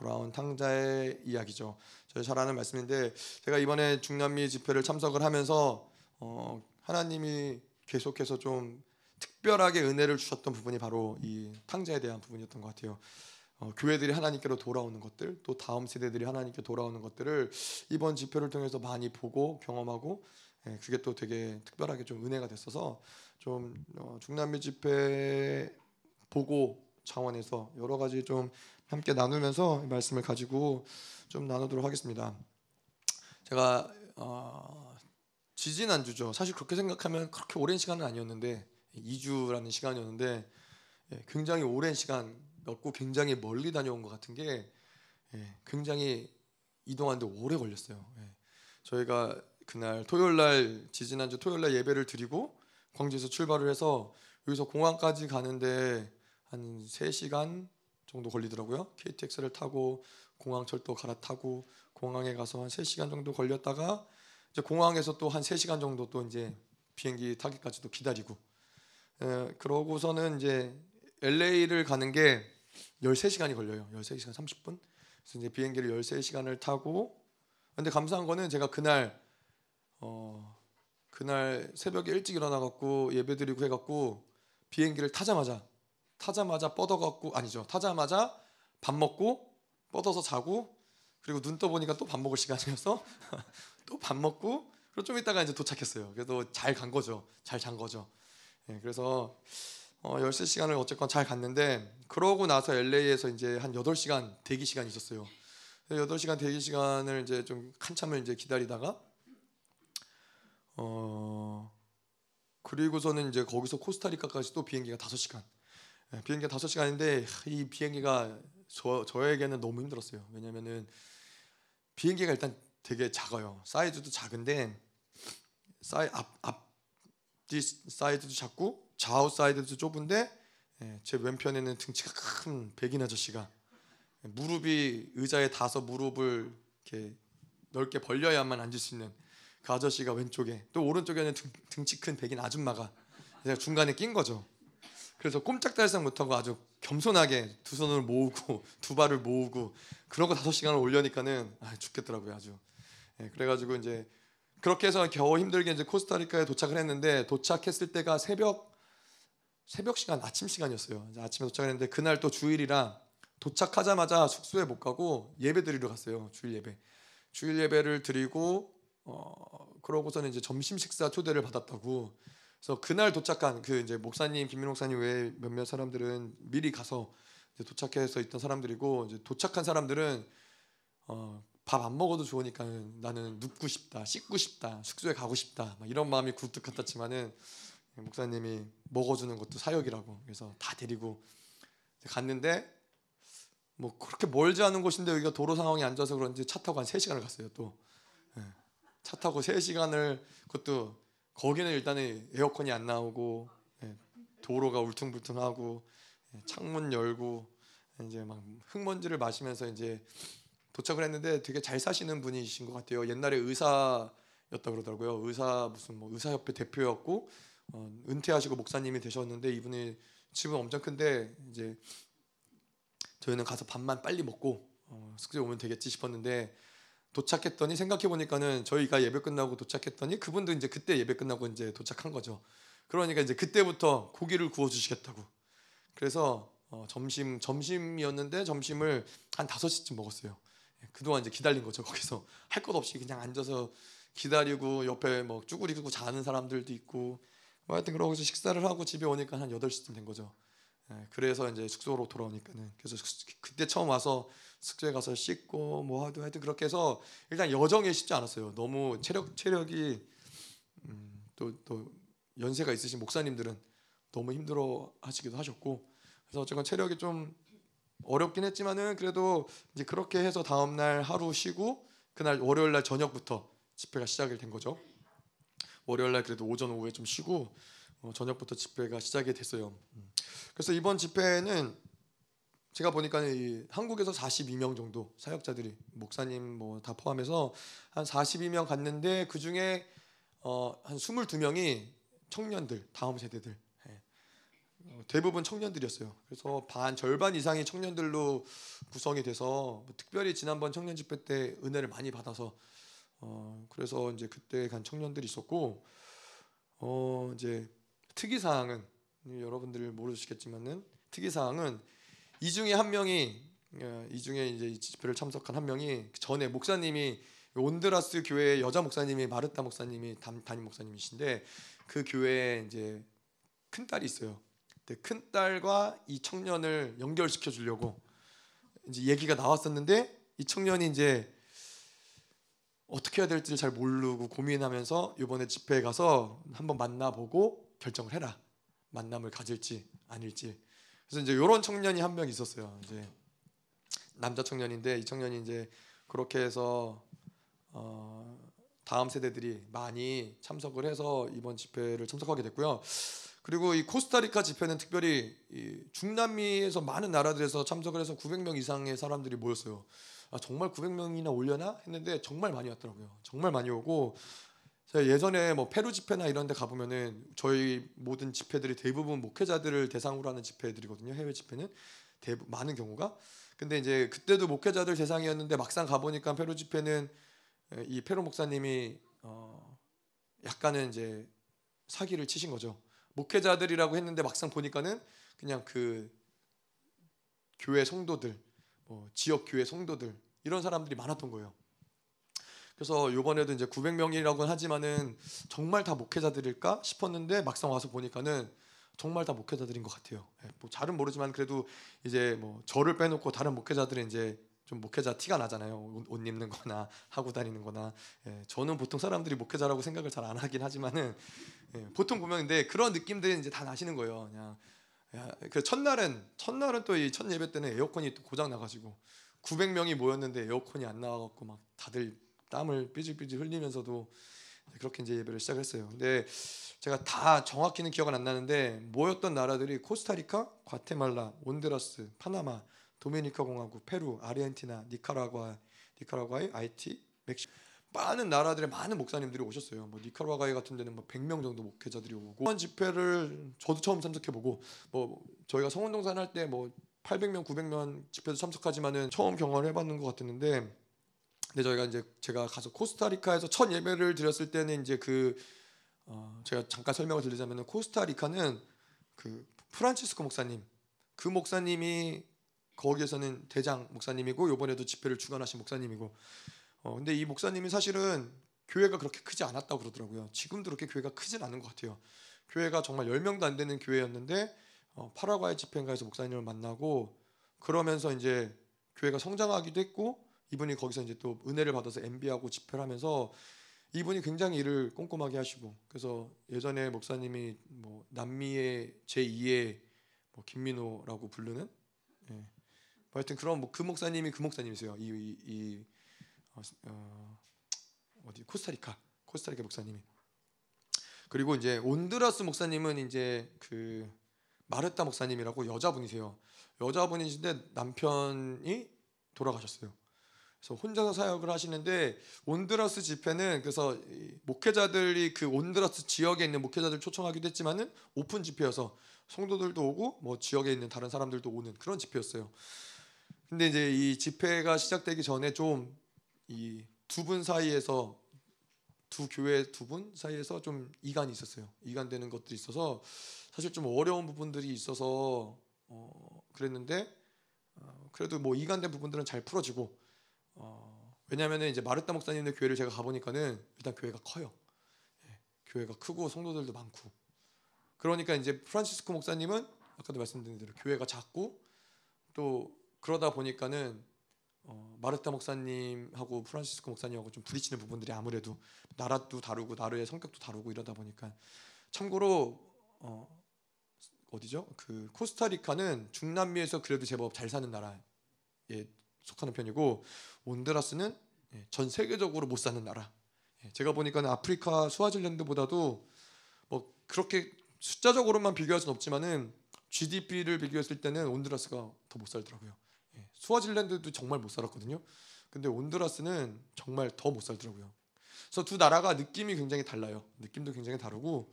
돌아온 탕자의 이야기죠. 저희 잘 아는 말씀인데 제가 이번에 중남미 집회를 참석을 하면서 어, 하나님이 계속해서 좀 특별하게 은혜를 주셨던 부분이 바로 이 탕자에 대한 부분이었던 것 같아요. 어, 교회들이 하나님께로 돌아오는 것들, 또 다음 세대들이 하나님께 돌아오는 것들을 이번 집회를 통해서 많이 보고 경험하고, 예, 그게 또 되게 특별하게 좀 은혜가 됐어서 좀 어, 중남미 집회 보고 차원에서 여러 가지 좀 함께 나누면서 말씀을 가지고 좀 나누도록 하겠습니다. 제가 어, 지지난 주죠. 사실 그렇게 생각하면 그렇게 오랜 시간은 아니었는데 2주라는 시간이었는데 예, 굉장히 오랜 시간였고 굉장히 멀리 다녀온 것 같은 게 예, 굉장히 이동하는데 오래 걸렸어요. 예. 저희가 그날 토요일 날 지지난주 토요일 날 예배를 드리고 광주에서 출발을 해서 여기서 공항까지 가는데 한 3시간 정도 걸리더라고요. KTX를 타고 공항 철도 갈아타고 공항에 가서 한 3시간 정도 걸렸다가 이제 공항에서 또 한 3시간 정도 또 이제 비행기 타기까지도 기다리고 에, 그러고서는 이제 LA를 가는 게 13시간이 걸려요. 13시간 30분. 그래서 이제 비행기를 13시간을 타고 근데 감사한 거는 제가 그날 어 그날 새벽에 일찍 일어나 갖고 예배드리고 해 갖고 비행기를 타자마자 타자마자 뻗어 갖고 아니죠. 타자마자 밥 먹고 뻗어서 자고 그리고 눈 떠 보니까 또 밥 먹을 시간이어서 또 밥 먹고 그리고 좀 있다가 이제 도착했어요. 그래도 잘 간 거죠. 잘 잔 거죠. 예, 그래서 어, 13시간을 어쨌건 잘 갔는데 그러고 나서 LA에서 이제 한 8시간 대기 시간이 있었어요. 8시간 대기 시간을 이제 좀 한참을 이제 기다리다가 어 그리고서는 이제 거기서 코스타리카까지 또 비행기가 5시간. 예, 비행기가 5시간인데 이 비행기가 저 저에게는 너무 힘들었어요. 왜냐면은 비행기가 일단 되게 작아요. 사이즈도 작은데 사이 앞 앞 뒤 사이드도 작고 좌우 사이드도 좁은데 예, 제 왼편에는 등치가 큰 백인 아저씨가 무릎이 의자에 닿아서 무릎을 이렇게 넓게 벌려야만 앉을 수 있는 그 아저씨가 왼쪽에 또 오른쪽에는 등, 등치 큰 백인 아줌마가 제가 중간에 낀 거죠. 그래서 꼼짝달싹 못하고 아주 겸손하게 두 손을 모으고 두 발을 모으고 그러고 다섯 시간을 올려니까는 아, 죽겠더라고요 아주. 예, 그래가지고 이제 그렇게 해서 겨우 힘들게 이제 코스타리카에 도착을 했는데 도착했을 때가 새벽 새벽 시간 아침 시간이었어요. 아침에 도착했는데 그날 또 주일이라 도착하자마자 숙소에 못 가고 예배 드리러 갔어요. 주일 예배. 주일 예배를 드리고 어 그러고서는 이제 점심 식사 초대를 받았다고. 그래서 그날 도착한 그 이제 목사님 김민 목사님 외에 몇몇 사람들은 미리 가서 도착해서 있던 사람들이고 이제 도착한 사람들은 어 밥 안 먹어도 좋으니까 나는 눕고 싶다, 씻고 싶다, 숙소에 가고 싶다, 이런 마음이 굴뚝 같았지만은 목사님이 먹어주는 것도 사역이라고 그래서 다 데리고 갔는데 뭐 그렇게 멀지 않은 곳인데 여기가 도로 상황이 안 좋아서 그런지 차 타고 한 3시간을 갔어요 또. 예. 차 타고 3시간을 그것도 거기는 일단은 에어컨이 안 나오고 예. 도로가 울퉁불퉁하고 예. 창문 열고 이제 막 흙먼지를 마시면서 이제 도착을 했는데 되게 잘 사시는 분이신 것 같아요. 옛날에 의사였다 그러더라고요. 의사 무슨 뭐 의사협회 대표였고 어, 은퇴하시고 목사님이 되셨는데 이분이 집은 엄청 큰데 이제 저희는 가서 밥만 빨리 먹고 어, 숙소에 오면 되겠지 싶었는데 도착했더니 생각해 보니까는 저희가 예배 끝나고 도착했더니 그분도 이제 그때 예배 끝나고 이제 도착한 거죠. 그러니까 이제 그때부터 고기를 구워 주시겠다고. 그래서 어, 점심 점심이었는데 점심을 한 5시쯤 먹었어요. 예, 그동안 이제 기다린 거죠. 거기서 할 것 없이 그냥 앉아서 기다리고 옆에 뭐 쭈구리고 자는 사람들도 있고 뭐 하여튼 그러고서 식사를 하고 집에 오니까 한 8시쯤 된 거죠. 예, 그래서 이제 숙소로 돌아오니까는 그래서 그때 처음 와서 숙소에 가서 씻고 뭐 하도 하여튼 그렇게 해서 일단 여정이 쉽지 않았어요. 너무 체력 체력이 음, 또또 연세가 있으신 목사님들은 너무 힘들어 하시기도 하셨고 그래서 어쨌건 체력이 좀 어렵긴 했지만은 그래도 이제 그렇게 해서 다음 날 하루 쉬고 그날 월요일 날 저녁부터 집회가 시작이 된 거죠. 월요일 날 그래도 오전 오후에 좀 쉬고 어, 저녁부터 집회가 시작이 됐어요. 음. 그래서 이번 집회는 제가 보니까 한국에서 42명 정도 사역자들이 목사님 뭐 다 포함해서 한 42명 갔는데 그 중에 어, 한 22명이 청년들 다음 세대들 예. 어, 대부분 청년들이었어요. 그래서 반 절반 이상이 청년들로 구성이 돼서 뭐 특별히 지난번 청년 집회 때 은혜를 많이 받아서 어 그래서 이제 그때 간 청년들이 있었고 어 이제 특이 사항은 여러분들 모르시겠지만은 특이 사항은 이 중에 한 명이 어, 이 중에 이제 이 집회를 참석한 한 명이 전에 목사님이 온드라스 교회 여자 목사님이 마르타 목사님이 담, 담임 목사님이신데 그 교회에 이제 큰 딸이 있어요. 큰 딸과 이 청년을 연결시켜 주려고 이제 얘기가 나왔었는데 이 청년이 이제 어떻게 해야 될지 잘 모르고 고민하면서 이번에 집회에 가서 한번 만나보고 결정을 해라. 만남을 가질지 아닐지. 그래서 이제 이런 청년이 한 명 있었어요. 이제 남자 청년인데 이 청년이 이제 그렇게 해서 어, 다음 세대들이 많이 참석을 해서 이번 집회를 참석하게 됐고요. 그리고 이 코스타리카 집회는 특별히 중남미에서 많은 나라들에서 참석을 해서 900명 이상의 사람들이 모였어요. 아, 정말 900명이나 올려나 했는데 정말 많이 왔더라고요. 정말 많이 오고 제가 예전에 뭐 페루 집회나 이런 데 가보면은 저희 모든 집회들이 대부분 목회자들을 대상으로 하는 집회들이거든요. 해외 집회는 대부 많은 경우가. 근데 이제 그때도 목회자들 대상이었는데 막상 가보니까 페루 집회는 이 페루 목사님이 어 약간은 이제 사기를 치신 거죠. 목회자들이라고 했는데 막상 보니까는 그냥 그 교회 성도들, 뭐 지역 교회 성도들 이런 사람들이 많았던 거예요. 그래서 이번에도 이제 900명이라고 하지만은 정말 다 목회자들일까 싶었는데 막상 와서 보니까는 정말 다 목회자들인 것 같아요. 예, 뭐 잘은 모르지만 그래도 이제 뭐 저를 빼놓고 다른 목회자들은 이제 좀 목회자 티가 나잖아요. 옷 입는거나 하고 다니는거나. 예, 저는 보통 사람들이 목회자라고 생각을 잘 안 하긴 하지만은 예, 보통 보면 근데 그런 느낌들이 이제 다 나시는 거예요. 그냥 야, 그 첫날은 첫날은 또 이 첫 예배 때는 에어컨이 또 고장 나가지고 900명이 모였는데 에어컨이 안 나와갖고 막 다들 땀을 삐질삐질 흘리면서도 그렇게 이제 예배를 시작했어요. 근데 제가 다 정확히는 기억은 안 나는데 모였던 나라들이 코스타리카, 과테말라, 온드라스, 파나마, 도미니카 공화국, 페루, 아르헨티나, 니카라과, 니카라과이, 아이티, 멕시코 많은 나라들의 많은 목사님들이 오셨어요. 뭐 니카라과이 같은 데는 뭐 100명 정도 목회자들이 오고 이번 집회를 저도 처음 참석해 보고 뭐 저희가 성원동산 할 때 뭐 800명, 900명 집회도 참석하지만은 처음 경험을 해 봤는 것 같았는데 근데 저희가 이제 제가 가서 코스타리카에서 첫 예배를 드렸을 때는 이제 그 어 제가 잠깐 설명을 드리자면은 코스타리카는 그 프란치스코 목사님 그 목사님이 거기에서는 대장 목사님이고 이번에도 집회를 주관하신 목사님이고 어 근데 이 목사님이 사실은 교회가 그렇게 크지 않았다고 그러더라고요. 지금도 그렇게 교회가 크진 않은 것 같아요. 교회가 정말 10명도 안 되는 교회였는데 어, 파라과이 집회인가에서 목사님을 만나고 그러면서 이제 교회가 성장하기도 했고 이분이 거기서 이제 또 은혜를 받아서 MB하고 집회를 하면서 이분이 굉장히 일을 꼼꼼하게 하시고 그래서 예전에 목사님이 뭐 남미의 제2의 뭐 김민호라고 부르는 예. 뭐 하여튼 그런 뭐 그 목사님이 그 목사님이세요. 이, 이, 이 어, 어, 어디 코스타리카 코스타리카 목사님이 그리고 이제 온드라스 목사님은 이제 그 마르타 목사님이라고 여자분이세요. 여자분이신데 남편이 돌아가셨어요. 그래서 혼자서 사역을 하시는데 온드라스 집회는 그래서 목회자들이 그 온드라스 지역에 있는 목회자들 초청하기도 했지만은 오픈 집회여서 성도들도 오고 뭐 지역에 있는 다른 사람들도 오는 그런 집회였어요. 근데 이제 이 집회가 시작되기 전에 좀 이 두 분 사이에서 두 교회 두 분 사이에서 좀 이간이 있었어요. 이간되는 것들이 있어서 사실 좀 어려운 부분들이 있어서 어 그랬는데 어 그래도 뭐 이간된 부분들은 잘 풀어지고 어, 왜냐하면 이제 마르타 목사님의 교회를 제가 가보니까는 일단 교회가 커요. 예, 교회가 크고 성도들도 많고. 그러니까 이제 프란시스코 목사님은 아까도 말씀드린 대로 교회가 작고 또 그러다 보니까는 어, 마르타 목사님하고 프란시스코 목사님하고 좀 부딪히는 부분들이 아무래도 나라도 다르고 나라의 성격도 다르고 이러다 보니까 참고로 어, 어디죠? 그 코스타리카는 중남미에서 그래도 제법 잘 사는 나라에 속하는 편이고 온드라스는 예, 전 세계적으로 못 사는 나라. 예, 제가 보니까 아프리카 스와질랜드보다도 뭐 그렇게 숫자적으로만 비교할 수는 없지만은 GDP를 비교했을 때는 온드라스가 더 못 살더라고요. 예, 스와질랜드도 정말 못 살았거든요. 근데 온드라스는 정말 더 못 살더라고요. 그래서 두 나라가 느낌이 굉장히 달라요. 느낌도 굉장히 다르고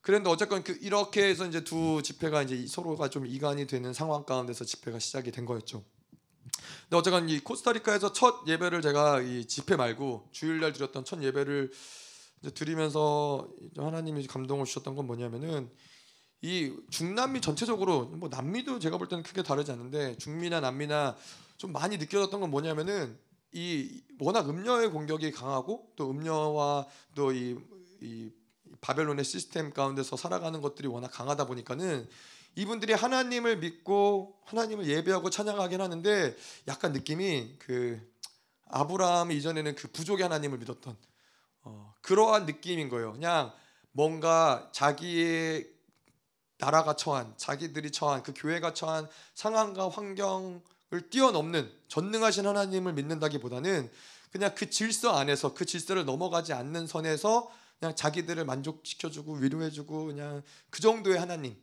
그런데 어쨌건 그 이렇게 해서 이제 두 집회가 이제 서로가 좀 이간이 되는 상황 가운데서 집회가 시작이 된 거였죠. 근데 어쨌건 이 코스타리카에서 첫 예배를 제가 이 집회 말고 주일날 드렸던 첫 예배를 이제 드리면서 하나님이 감동을 주셨던 건 뭐냐면은 이 중남미 전체적으로 뭐 남미도 제가 볼 때는 크게 다르지 않는데 중미나 남미나 좀 많이 느껴졌던 건 뭐냐면은 이 워낙 음녀의 공격이 강하고 또 음녀와 또이 이 바벨론의 시스템 가운데서 살아가는 것들이 워낙 강하다 보니까는 이분들이 하나님을 믿고 하나님을 예배하고 찬양하긴 하는데 약간 느낌이 그 아브라함 이전에는 그 부족의 하나님을 믿었던 어, 그러한 느낌인 거예요. 그냥 뭔가 자기의 나라가 처한 자기들이 처한 그 교회가 처한 상황과 환경을 뛰어넘는 전능하신 하나님을 믿는다기보다는 그냥 그 질서 안에서 그 질서를 넘어가지 않는 선에서 그냥 자기들을 만족시켜주고 위로해주고 그냥 그 정도의 하나님,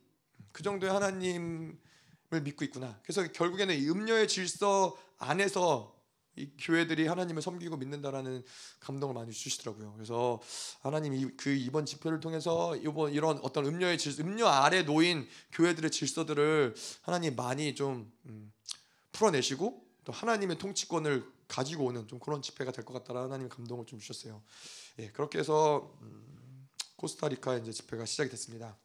그 정도의 하나님을 믿고 있구나. 그래서 결국에는 이 음녀의 질서 안에서 이 교회들이 하나님을 섬기고 믿는다라는 감동을 많이 주시더라고요. 그래서 하나님이 그 이번 집회를 통해서 이번 이런 어떤 음녀의 질 음녀 아래 놓인 교회들의 질서들을 하나님 많이 좀 음, 풀어내시고 또 하나님의 통치권을 가지고 오는 좀 그런 집회가 될 것 같다라는 하나님 감동을 좀 주셨어요. 예, 그렇게 해서 음, 코스타리카 이제 집회가 시작이 됐습니다.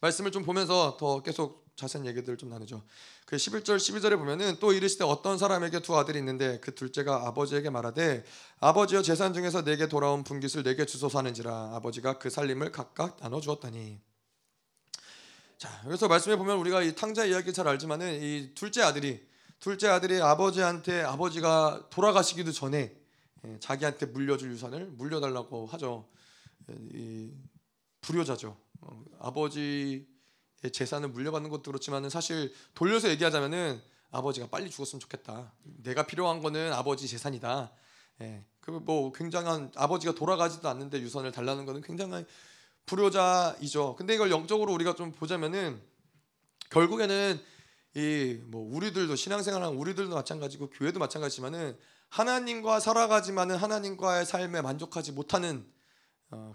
말씀을 좀 보면서 더 계속 자세한 얘기들을 좀 나누죠. 그 11절 12절에 보면은 또 이르시되 어떤 사람에게 두 아들이 있는데 그 둘째가 아버지에게 말하되 아버지여 재산 중에서 내게 돌아온 분깃을 내게 주소서 하는지라 아버지가 그 살림을 각각 나눠 주었다니. 자, 여기서 말씀해 보면 우리가 이 탕자 이야기 잘 알지만은 이 둘째 아들이 둘째 아들이 아버지한테 아버지가 돌아가시기도 전에 예, 자기한테 물려줄 유산을 물려달라고 하죠. 예, 이 불효자죠. 어, 아버지의 재산을 물려받는 것도 그렇지만은 사실 돌려서 얘기하자면은 아버지가 빨리 죽었으면 좋겠다. 내가 필요한 거는 아버지 재산이다. 예, 그뭐 굉장한 아버지가 돌아가지도 않는데 유산을 달라는 거는 굉장한 불효자이죠. 근데 이걸 영적으로 우리가 좀 보자면은 결국에는 이 뭐 우리들도 신앙생활하는 우리들도 마찬가지고 교회도 마찬가지지만은 하나님과 살아가지만은 하나님과의 삶에 만족하지 못하는 어,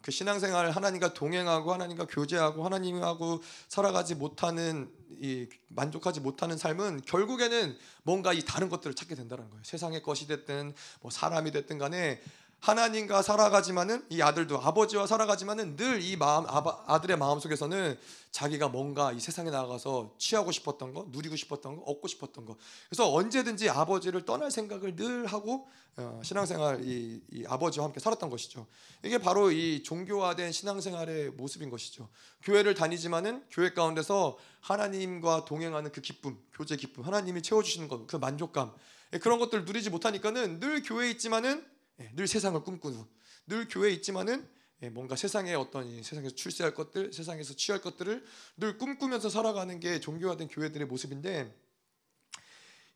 그 신앙생활 하나님과 동행하고 하나님과 교제하고 하나님하고 살아가지 못하는 이 만족하지 못하는 삶은 결국에는 뭔가 이 다른 것들을 찾게 된다는 거예요. 세상의 것이 됐든 뭐 사람이 됐든 간에 하나님과 살아가지만은 이 아들도 아버지와 살아가지만은 늘 이 마음 아들의 마음 속에서는 자기가 뭔가 이 세상에 나가서 취하고 싶었던 거, 누리고 싶었던 거, 얻고 싶었던 거. 그래서 언제든지 아버지를 떠날 생각을 늘 하고 어, 신앙생활 이, 이 아버지와 함께 살았던 것이죠. 이게 바로 이 종교화된 신앙생활의 모습인 것이죠. 교회를 다니지만은 교회 가운데서 하나님과 동행하는 그 기쁨, 교제 기쁨, 하나님이 채워주시는 것, 그 만족감 예, 그런 것들 누리지 못하니까는 늘 교회에 있지만은 예, 늘 세상을 꿈꾸는 늘 교회에 있지만은 예, 뭔가 세상의 어떤 세상에서 출세할 것들, 세상에서 취할 것들을 늘 꿈꾸면서 살아가는 게 종교화된 교회들의 모습인데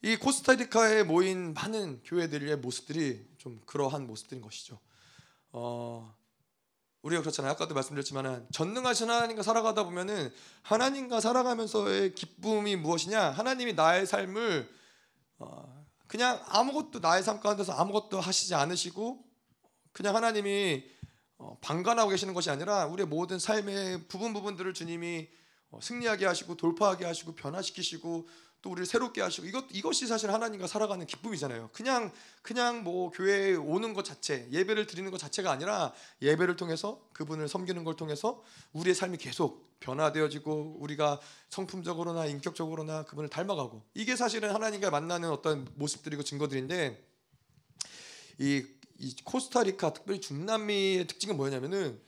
이 코스타리카에 모인 많은 교회들의 모습들이 좀 그러한 모습들인 것이죠. 어, 우리가 그렇잖아요. 아까도 말씀드렸지만 전능하신 하나님과 살아가다 보면은 하나님과 살아가면서의 기쁨이 무엇이냐? 하나님이 나의 삶을 어, 그냥 아무것도 나의 삶 가운데서 아무것도 하시지 않으시고 그냥 하나님이 어, 방관하고 계시는 것이 아니라 우리의 모든 삶의 부분 부분들을 주님이 어, 승리하게 하시고 돌파하게 하시고 변화시키시고 또 우리를 새롭게 하시고 이것 이것이 사실 하나님과 살아가는 기쁨이잖아요. 그냥 그냥 뭐 교회에 오는 것 자체, 예배를 드리는 것 자체가 아니라 예배를 통해서 그분을 섬기는 걸 통해서 우리의 삶이 계속 변화되어지고 우리가 성품적으로나 인격적으로나 그분을 닮아가고 이게 사실은 하나님과 만나는 어떤 모습들이고 증거들인데 이, 이 코스타리카 특별히 중남미의 특징은 뭐냐면은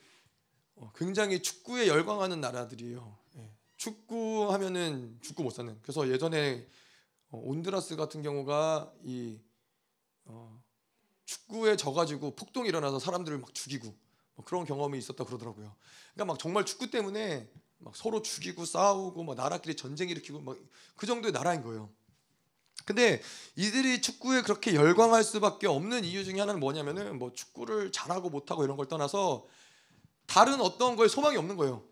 어, 굉장히 축구에 열광하는 나라들이에요. 예. 축구 하면은 죽고 못 사는. 그래서 예전에 어, 온드라스 같은 경우가 이 어, 축구에 져가지고 폭동이 일어나서 사람들을 막 죽이고 뭐 그런 경험이 있었다 그러더라고요. 그러니까 막 정말 축구 때문에 막 서로 죽이고 싸우고 막 나라끼리 전쟁 일으키고 막 그 정도의 나라인 거예요. 근데 이들이 축구에 그렇게 열광할 수밖에 없는 이유 중에 하나는 뭐냐면은 뭐 축구를 잘하고 못하고 이런 걸 떠나서 다른 어떤 거에 소망이 없는 거예요.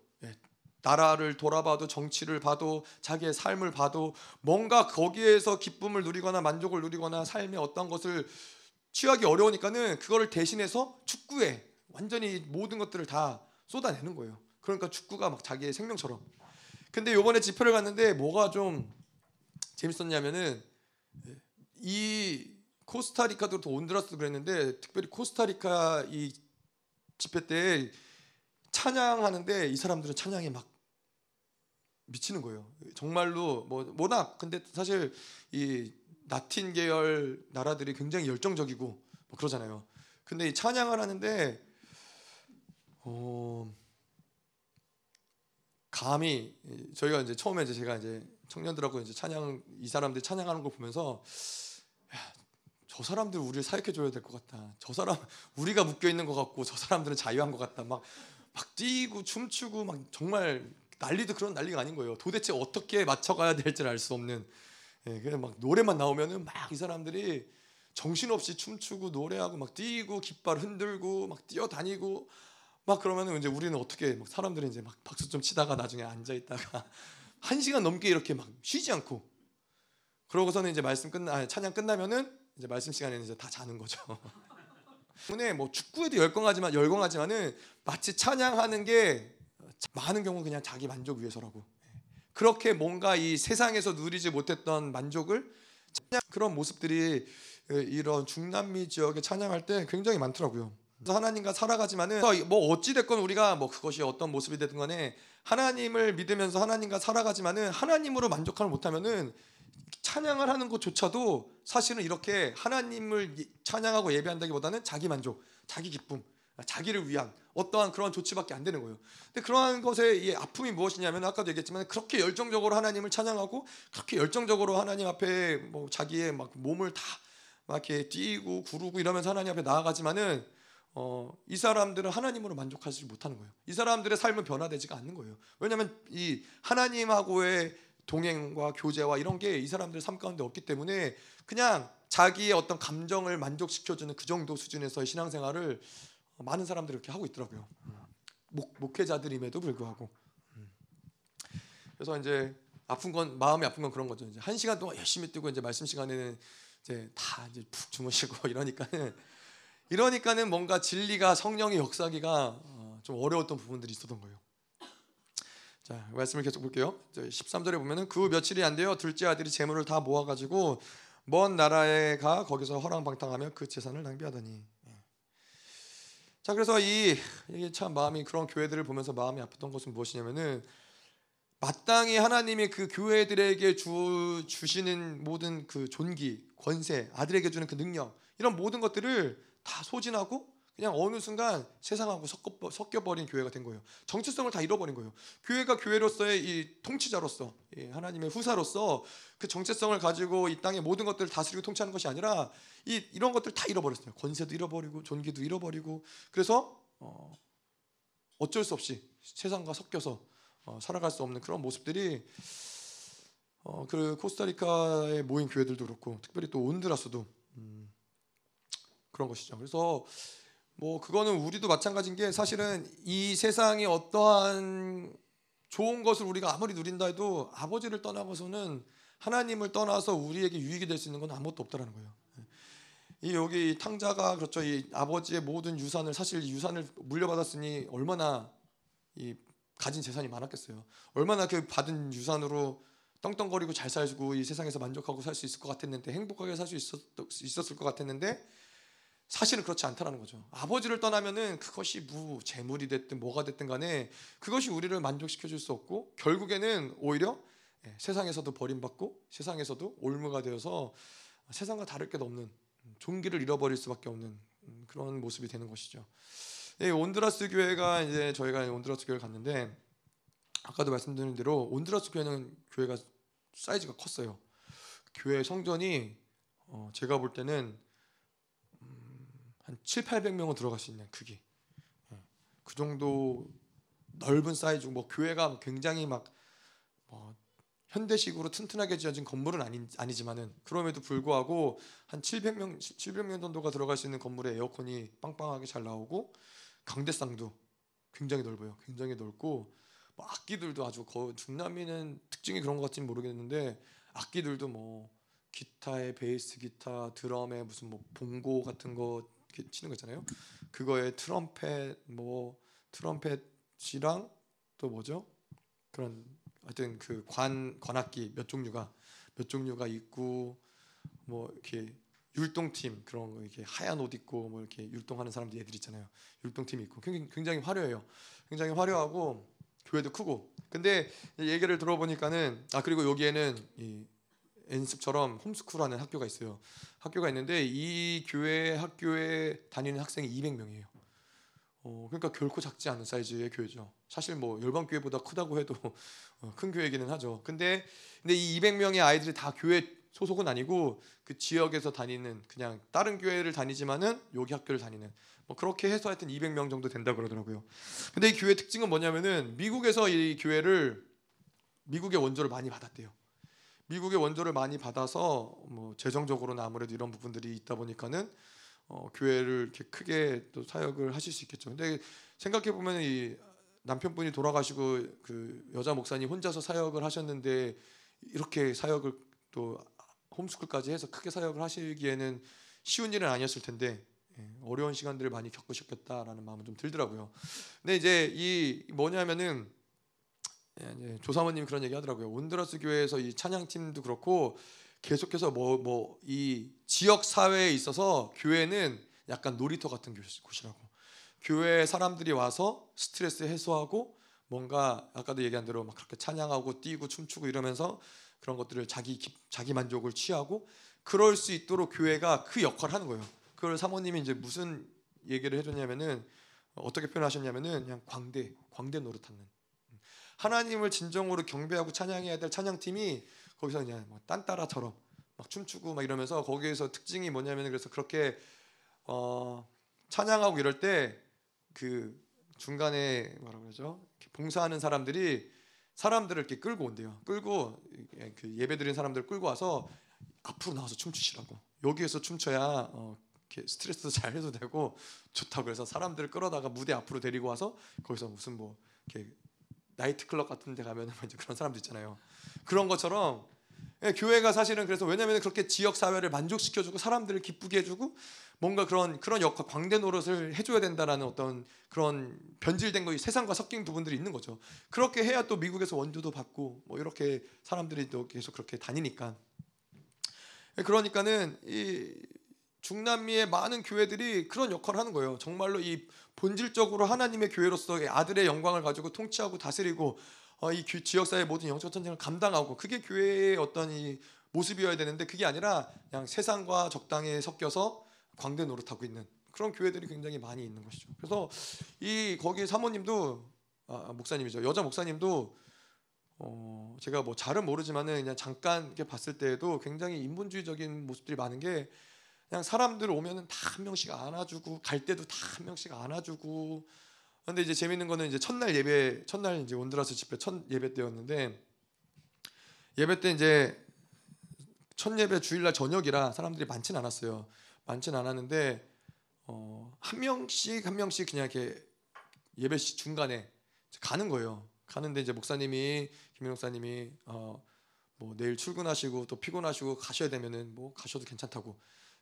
예. 나라를 돌아봐도 정치를 봐도 자기의 삶을 봐도 뭔가 거기에서 기쁨을 누리거나 만족을 누리거나 삶의 어떤 것을 취하기 어려우니까는 그거를 대신해서 축구에 완전히 모든 것들을 다 쏟아내는 거예요. 그러니까 축구가 막 자기의 생명처럼. 근데 요번에 집회를 갔는데 뭐가 좀 재밌었냐면은 이 코스타리카도 또 온드라스도 그랬는데 특별히 코스타리카 이 집회 때 찬양하는데 이 사람들은 찬양에 막 미치는 거예요. 정말로 뭐 워낙 근데 사실 이 라틴 계열 나라들이 굉장히 열정적이고 뭐 그러잖아요. 근데 이 찬양을 하는데 어 감히 저희가 이제 처음에 이제 제가 이제 청년들하고 이제 찬양 이 사람들 찬양하는 걸 보면서 야, 저 사람들 우리를 사역해 줘야 될 것 같다. 저 사람 우리가 묶여 있는 것 같고 저 사람들은 자유한 것 같다. 막 막 뛰고 춤추고 막 정말 난리도 그런 난리가 아닌 거예요. 도대체 어떻게 맞춰가야 될지 알 수 없는. 예, 그냥 막 노래만 나오면은 막 이 사람들이 정신없이 춤추고 노래하고 막 뛰고 깃발 흔들고 막 뛰어다니고 막 그러면은 이제 우리는 어떻게 막 사람들이 이제 막 박수 좀 치다가 나중에 앉아 있다가 한 시간 넘게 이렇게 막 쉬지 않고 그러고서는 이제 말씀 끝나 아니, 찬양 끝나면은 이제 말씀 시간에는 이제 다 자는 거죠. 때문에 뭐 축구에도 열광하지만 열광하지만은 마치 찬양하는 게 많은 경우 그냥 자기 만족 위해서라고 그렇게 뭔가 이 세상에서 누리지 못했던 만족을 찬양 그런 모습들이 이런 중남미 지역에 찬양할 때 굉장히 많더라고요. 하나님과 살아가지만은 뭐 어찌 됐건 우리가 뭐 그것이 어떤 모습이 되든 간에 하나님을 믿으면서 하나님과 살아가지만은 하나님으로 만족하지 못하면은 찬양을 하는 것조차도 사실은 이렇게 하나님을 찬양하고 예배한다기보다는 자기 만족, 자기 기쁨, 자기를 위한 어떠한 그런 조치밖에 안 되는 거예요. 근데 그러한 것의 이 아픔이 무엇이냐면 아까도 얘기했지만 그렇게 열정적으로 하나님을 찬양하고 그렇게 열정적으로 하나님 앞에 뭐 자기의 막 몸을 다 막 이렇게 뛰고 구르고 이러면서 하나님 앞에 나아가지만은 어, 이 사람들은 하나님으로 만족하지 못하는 거예요. 이 사람들의 삶은 변화되지가 않는 거예요. 왜냐하면 이 하나님하고의 동행과 교제와 이런 게 이 사람들 삶 가운데 없기 때문에 그냥 자기의 어떤 감정을 만족시켜주는 그 정도 수준에서의 신앙생활을 많은 사람들이 이렇게 하고 있더라고요. 목, 목회자들임에도 불구하고. 그래서 이제 아픈 건 마음이 아픈 건 그런 거죠. 이제 한 시간 동안 열심히 뛰고 이제 말씀 시간에는 이제 다 이제 푹 주무시고 이러니까는 이러니까는 뭔가 진리가 성령의 역사기가 어, 좀 어려웠던 부분들이 있었던 거예요. 자 말씀을 계속 볼게요. 13절에 보면은 그 며칠이 안 돼요. 둘째 아들이 재물을 다 모아가지고 먼 나라에 가 거기서 허랑방탕하며 그 재산을 낭비하더니. 예. 자 그래서 이 이게 참 마음이 그런 교회들을 보면서 마음이 아팠던 것은 무엇이냐면은 마땅히 하나님이 그 교회들에게 주 주시는 모든 그 존귀, 권세, 아들에게 주는 그 능력 이런 모든 것들을 다 소진하고 그냥 어느 순간 세상하고 섞어, 섞여 버린 교회가 된 거예요. 정체성을 다 잃어버린 거예요. 교회가 교회로서의 이 통치자로서 이 하나님의 후사로서 그 정체성을 가지고 이 땅의 모든 것들을 다스리고 통치하는 것이 아니라 이 이런 것들 다 잃어버렸어요. 권세도 잃어버리고 존귀도 잃어버리고 그래서 어, 어쩔 수 없이 세상과 섞여서 어, 살아갈 수 없는 그런 모습들이 어, 그 코스타리카에 모인 교회들도 그렇고 특별히 또 온드라스도 음, 그런 것이죠. 그래서 뭐 그거는 우리도 마찬가지인 게 사실은 이 세상에 어떠한 좋은 것을 우리가 아무리 누린다 해도 아버지를 떠나고서는 하나님을 떠나서 우리에게 유익이 될 수 있는 건 아무것도 없다라는 거예요. 이 여기 탕자가 그렇죠. 이 아버지의 모든 유산을 사실 유산을 물려받았으니 얼마나 이 가진 재산이 많았겠어요. 얼마나 그 받은 유산으로 떵떵거리고 잘 살고 이 세상에서 만족하고 살 수 있을 것 같았는데 행복하게 살 수 있었을 것 같았는데 사실은 그렇지 않다라는 거죠. 아버지를 떠나면은 그것이 무 재물이 됐든 뭐가 됐든 간에 그것이 우리를 만족시켜 줄 수 없고 결국에는 오히려 예, 세상에서도 버림받고 세상에서도 올무가 되어서 세상과 다를 게 없는 종기를 잃어버릴 수밖에 없는 음, 그런 모습이 되는 것이죠. 예, 온드라스 교회가 이제 저희가 온드라스 교회를 갔는데 아까도 말씀드린 대로 온드라스 교회는 교회가 사이즈가 컸어요. 교회 성전이 어 제가 볼 때는 한 7, 800명은 들어갈 수 있는 크기. 예. 그 정도 넓은 사이즈 뭐 교회가 굉장히 막 뭐 현대식으로 튼튼하게 지어진 건물은 아니, 아니지만은 그럼에도 불구하고 한 700명 700명 정도가 들어갈 수 있는 건물에 에어컨이 빵빵하게 잘 나오고 강대상도 굉장히 넓어요. 굉장히 넓고 뭐 악기들도 아주 거 중남미는 특징이 그런 것 같지는 모르겠는데 악기들도 뭐 기타에 베이스 기타, 드럼에 무슨 뭐 봉고 같은 거 치는 거 있잖아요. 그거에 트럼펫 뭐 트럼펫이랑 또 뭐죠? 그런 하여튼 그 관 관악기 몇 종류가 몇 종류가 있고 뭐 이렇게 율동팀 그런 거 이렇게 하얀 옷 입고 뭐 이렇게 율동하는 사람들 애들 있잖아요. 율동팀 있고 굉장히, 굉장히 화려해요. 굉장히 화려하고 교회도 크고. 근데 얘기를 들어보니까는 아 그리고 여기에는 이 엔습처럼 홈스쿨하는 학교가 있어요. 학교가 있는데 이 교회 학교에 다니는 학생이 200명이에요. 어, 그러니까 결코 작지 않은 사이즈의 교회죠. 사실 뭐 열방 교회보다 크다고 해도 어, 큰 교회이기는 하죠. 근데 근데 이 200명의 아이들이 다 교회 소속은 아니고 그 지역에서 다니는 그냥 다른 교회를 다니지만은 여기 학교를 다니는 뭐 그렇게 해서 하여튼 200명 정도 된다 그러더라고요. 근데 이 교회 특징은 뭐냐면은 미국에서 이 교회를 미국의 원조를 많이 받았대요. 미국의 원조를 많이 받아서 뭐 재정적으로는 아무래도 이런 부분들이 있다 보니까는 어, 교회를 이렇게 크게 또 사역을 하실 수 있겠죠. 근데 생각해 보면 이 남편분이 돌아가시고 그 여자 목사님 혼자서 사역을 하셨는데 이렇게 사역을 또 홈스쿨까지 해서 크게 사역을 하시기에는 쉬운 일은 아니었을 텐데 예, 어려운 시간들을 많이 겪으셨겠다라는 마음은 좀 들더라고요. 근데 이제 이 뭐냐면은 예, 조사모님 그런 얘기 하더라고요. 온드라스 교회에서 이 찬양팀도 그렇고 계속해서 뭐 뭐 이 지역 사회에 있어서 교회는 약간 놀이터 같은 곳이라고. 교회 사람들이 와서 스트레스 해소하고 뭔가 아까도 얘기한 대로 막 그렇게 찬양하고 뛰고 춤추고 이러면서 그런 것들을 자기 자기 만족을 취하고 그럴 수 있도록 교회가 그 역할을 하는 거예요. 그걸 사모님이 이제 무슨 얘기를 해줬냐면은 어떻게 표현하셨냐면은 그냥 광대 광대 노릇하는 하나님을 진정으로 경배하고 찬양해야 될 찬양팀이 거기서 그냥 뭐 딴따라처럼 막 춤추고 막 이러면서 거기에서 특징이 뭐냐면 그래서 그렇게 어 찬양하고 이럴 때 그 중간에 뭐라 그러죠? 봉사하는 사람들이 사람들을 이렇게 끌고 온대요. 끌고 그 예배 드린 사람들 끌고 와서 앞으로 나와서 춤추시라고. 여기에서 춤춰야 어, 스트레스도 잘 해소 되고 좋다고 해서 사람들을 끌어다가 무대 앞으로 데리고 와서 거기서 무슨 뭐 이렇게 나이트 클럽 같은 데 가면 이제 그런 사람들 있잖아요. 그런 것처럼 예, 교회가 사실은 그래서 왜냐하면 그렇게 지역 사회를 만족시켜주고 사람들을 기쁘게 해주고 뭔가 그런 그런 역할 광대 노릇을 해줘야 된다라는 어떤 그런 변질된 거 세상과 섞인 부분들이 있는 거죠. 그렇게 해야 또 미국에서 원조도 받고 뭐 이렇게 사람들이 또 계속 그렇게 다니니까 예, 그러니까는 이 중남미의 많은 교회들이 그런 역할을 하는 거예요. 정말로 이 본질적으로 하나님의 교회로서 아들의 영광을 가지고 통치하고 다스리고 어, 이 지역 사회 모든 영적 전쟁을 감당하고 그게 교회의 어떤 이 모습이어야 되는데 그게 아니라 그냥 세상과 적당히 섞여서 광대 노릇하고 있는 그런 교회들이 굉장히 많이 있는 것이죠. 그래서 이 거기 사모님도 아, 목사님이죠. 여자 목사님도 어, 제가 뭐 잘은 모르지만은 그냥 잠깐 이렇게 봤을 때에도 굉장히 인본주의적인 모습들이 많은 게 그냥 사람들 오면은 다 한 명씩 안아주고 갈 때도 다 한 명씩 안아주고 근데 이제 재밌는 거는 이제 첫날 예배 첫날 이제 온드라스 집회 첫 예배 때였는데 예배 때 이제 첫 예배 주일날 저녁이라 사람들이 많진 않았어요. 많진 않았는데 어, 한 명씩 한 명씩 그냥 이렇게 예배 시 중간에 가는 거예요. 가는데 이제 목사님이 김민 목사님이 어, 뭐 내일 출근하시고 또 피곤하시고 가셔야 되면은 뭐 가셔도 괜찮다고.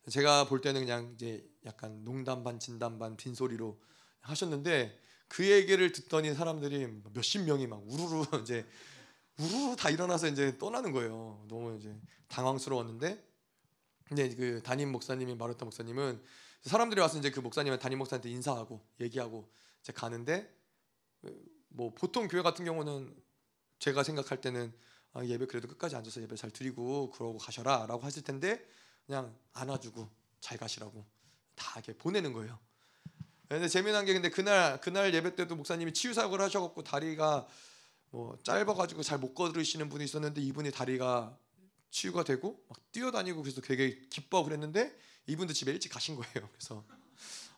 제가 볼 때는 그냥 이제 약간 농담 반 진담 반 빈소리로 하셨는데 그 얘기를 듣더니 사람들이 몇십 명이 막 우르르 이제 우르르 다 일어나서 이제 떠나는 거예요. 너무 이제 당황스러웠는데 근데 그 담임 목사님이 마르타 목사님은 사람들이 와서 이제 그 목사님은 담임 목사한테 인사하고 얘기하고 이제 가는데 뭐 보통 교회 같은 경우는 제가 생각할 때는 아, 예배 그래도 끝까지 앉아서 예배 잘 드리고 그러고 가셔라라고 하실 텐데 그냥 안아주고 잘 가시라고 다 이렇게 보내는 거예요. 근데 재미난 게 근데 그날 그날 예배 때도 목사님이 치유 사역을 하셔갖고 다리가 뭐 짧아가지고 잘 못 걸으시는 분이 있었는데 이분이 다리가 치유가 되고 막 뛰어다니고 그래서 되게 기뻐 그랬는데 이분도 집에 일찍 가신 거예요. 그래서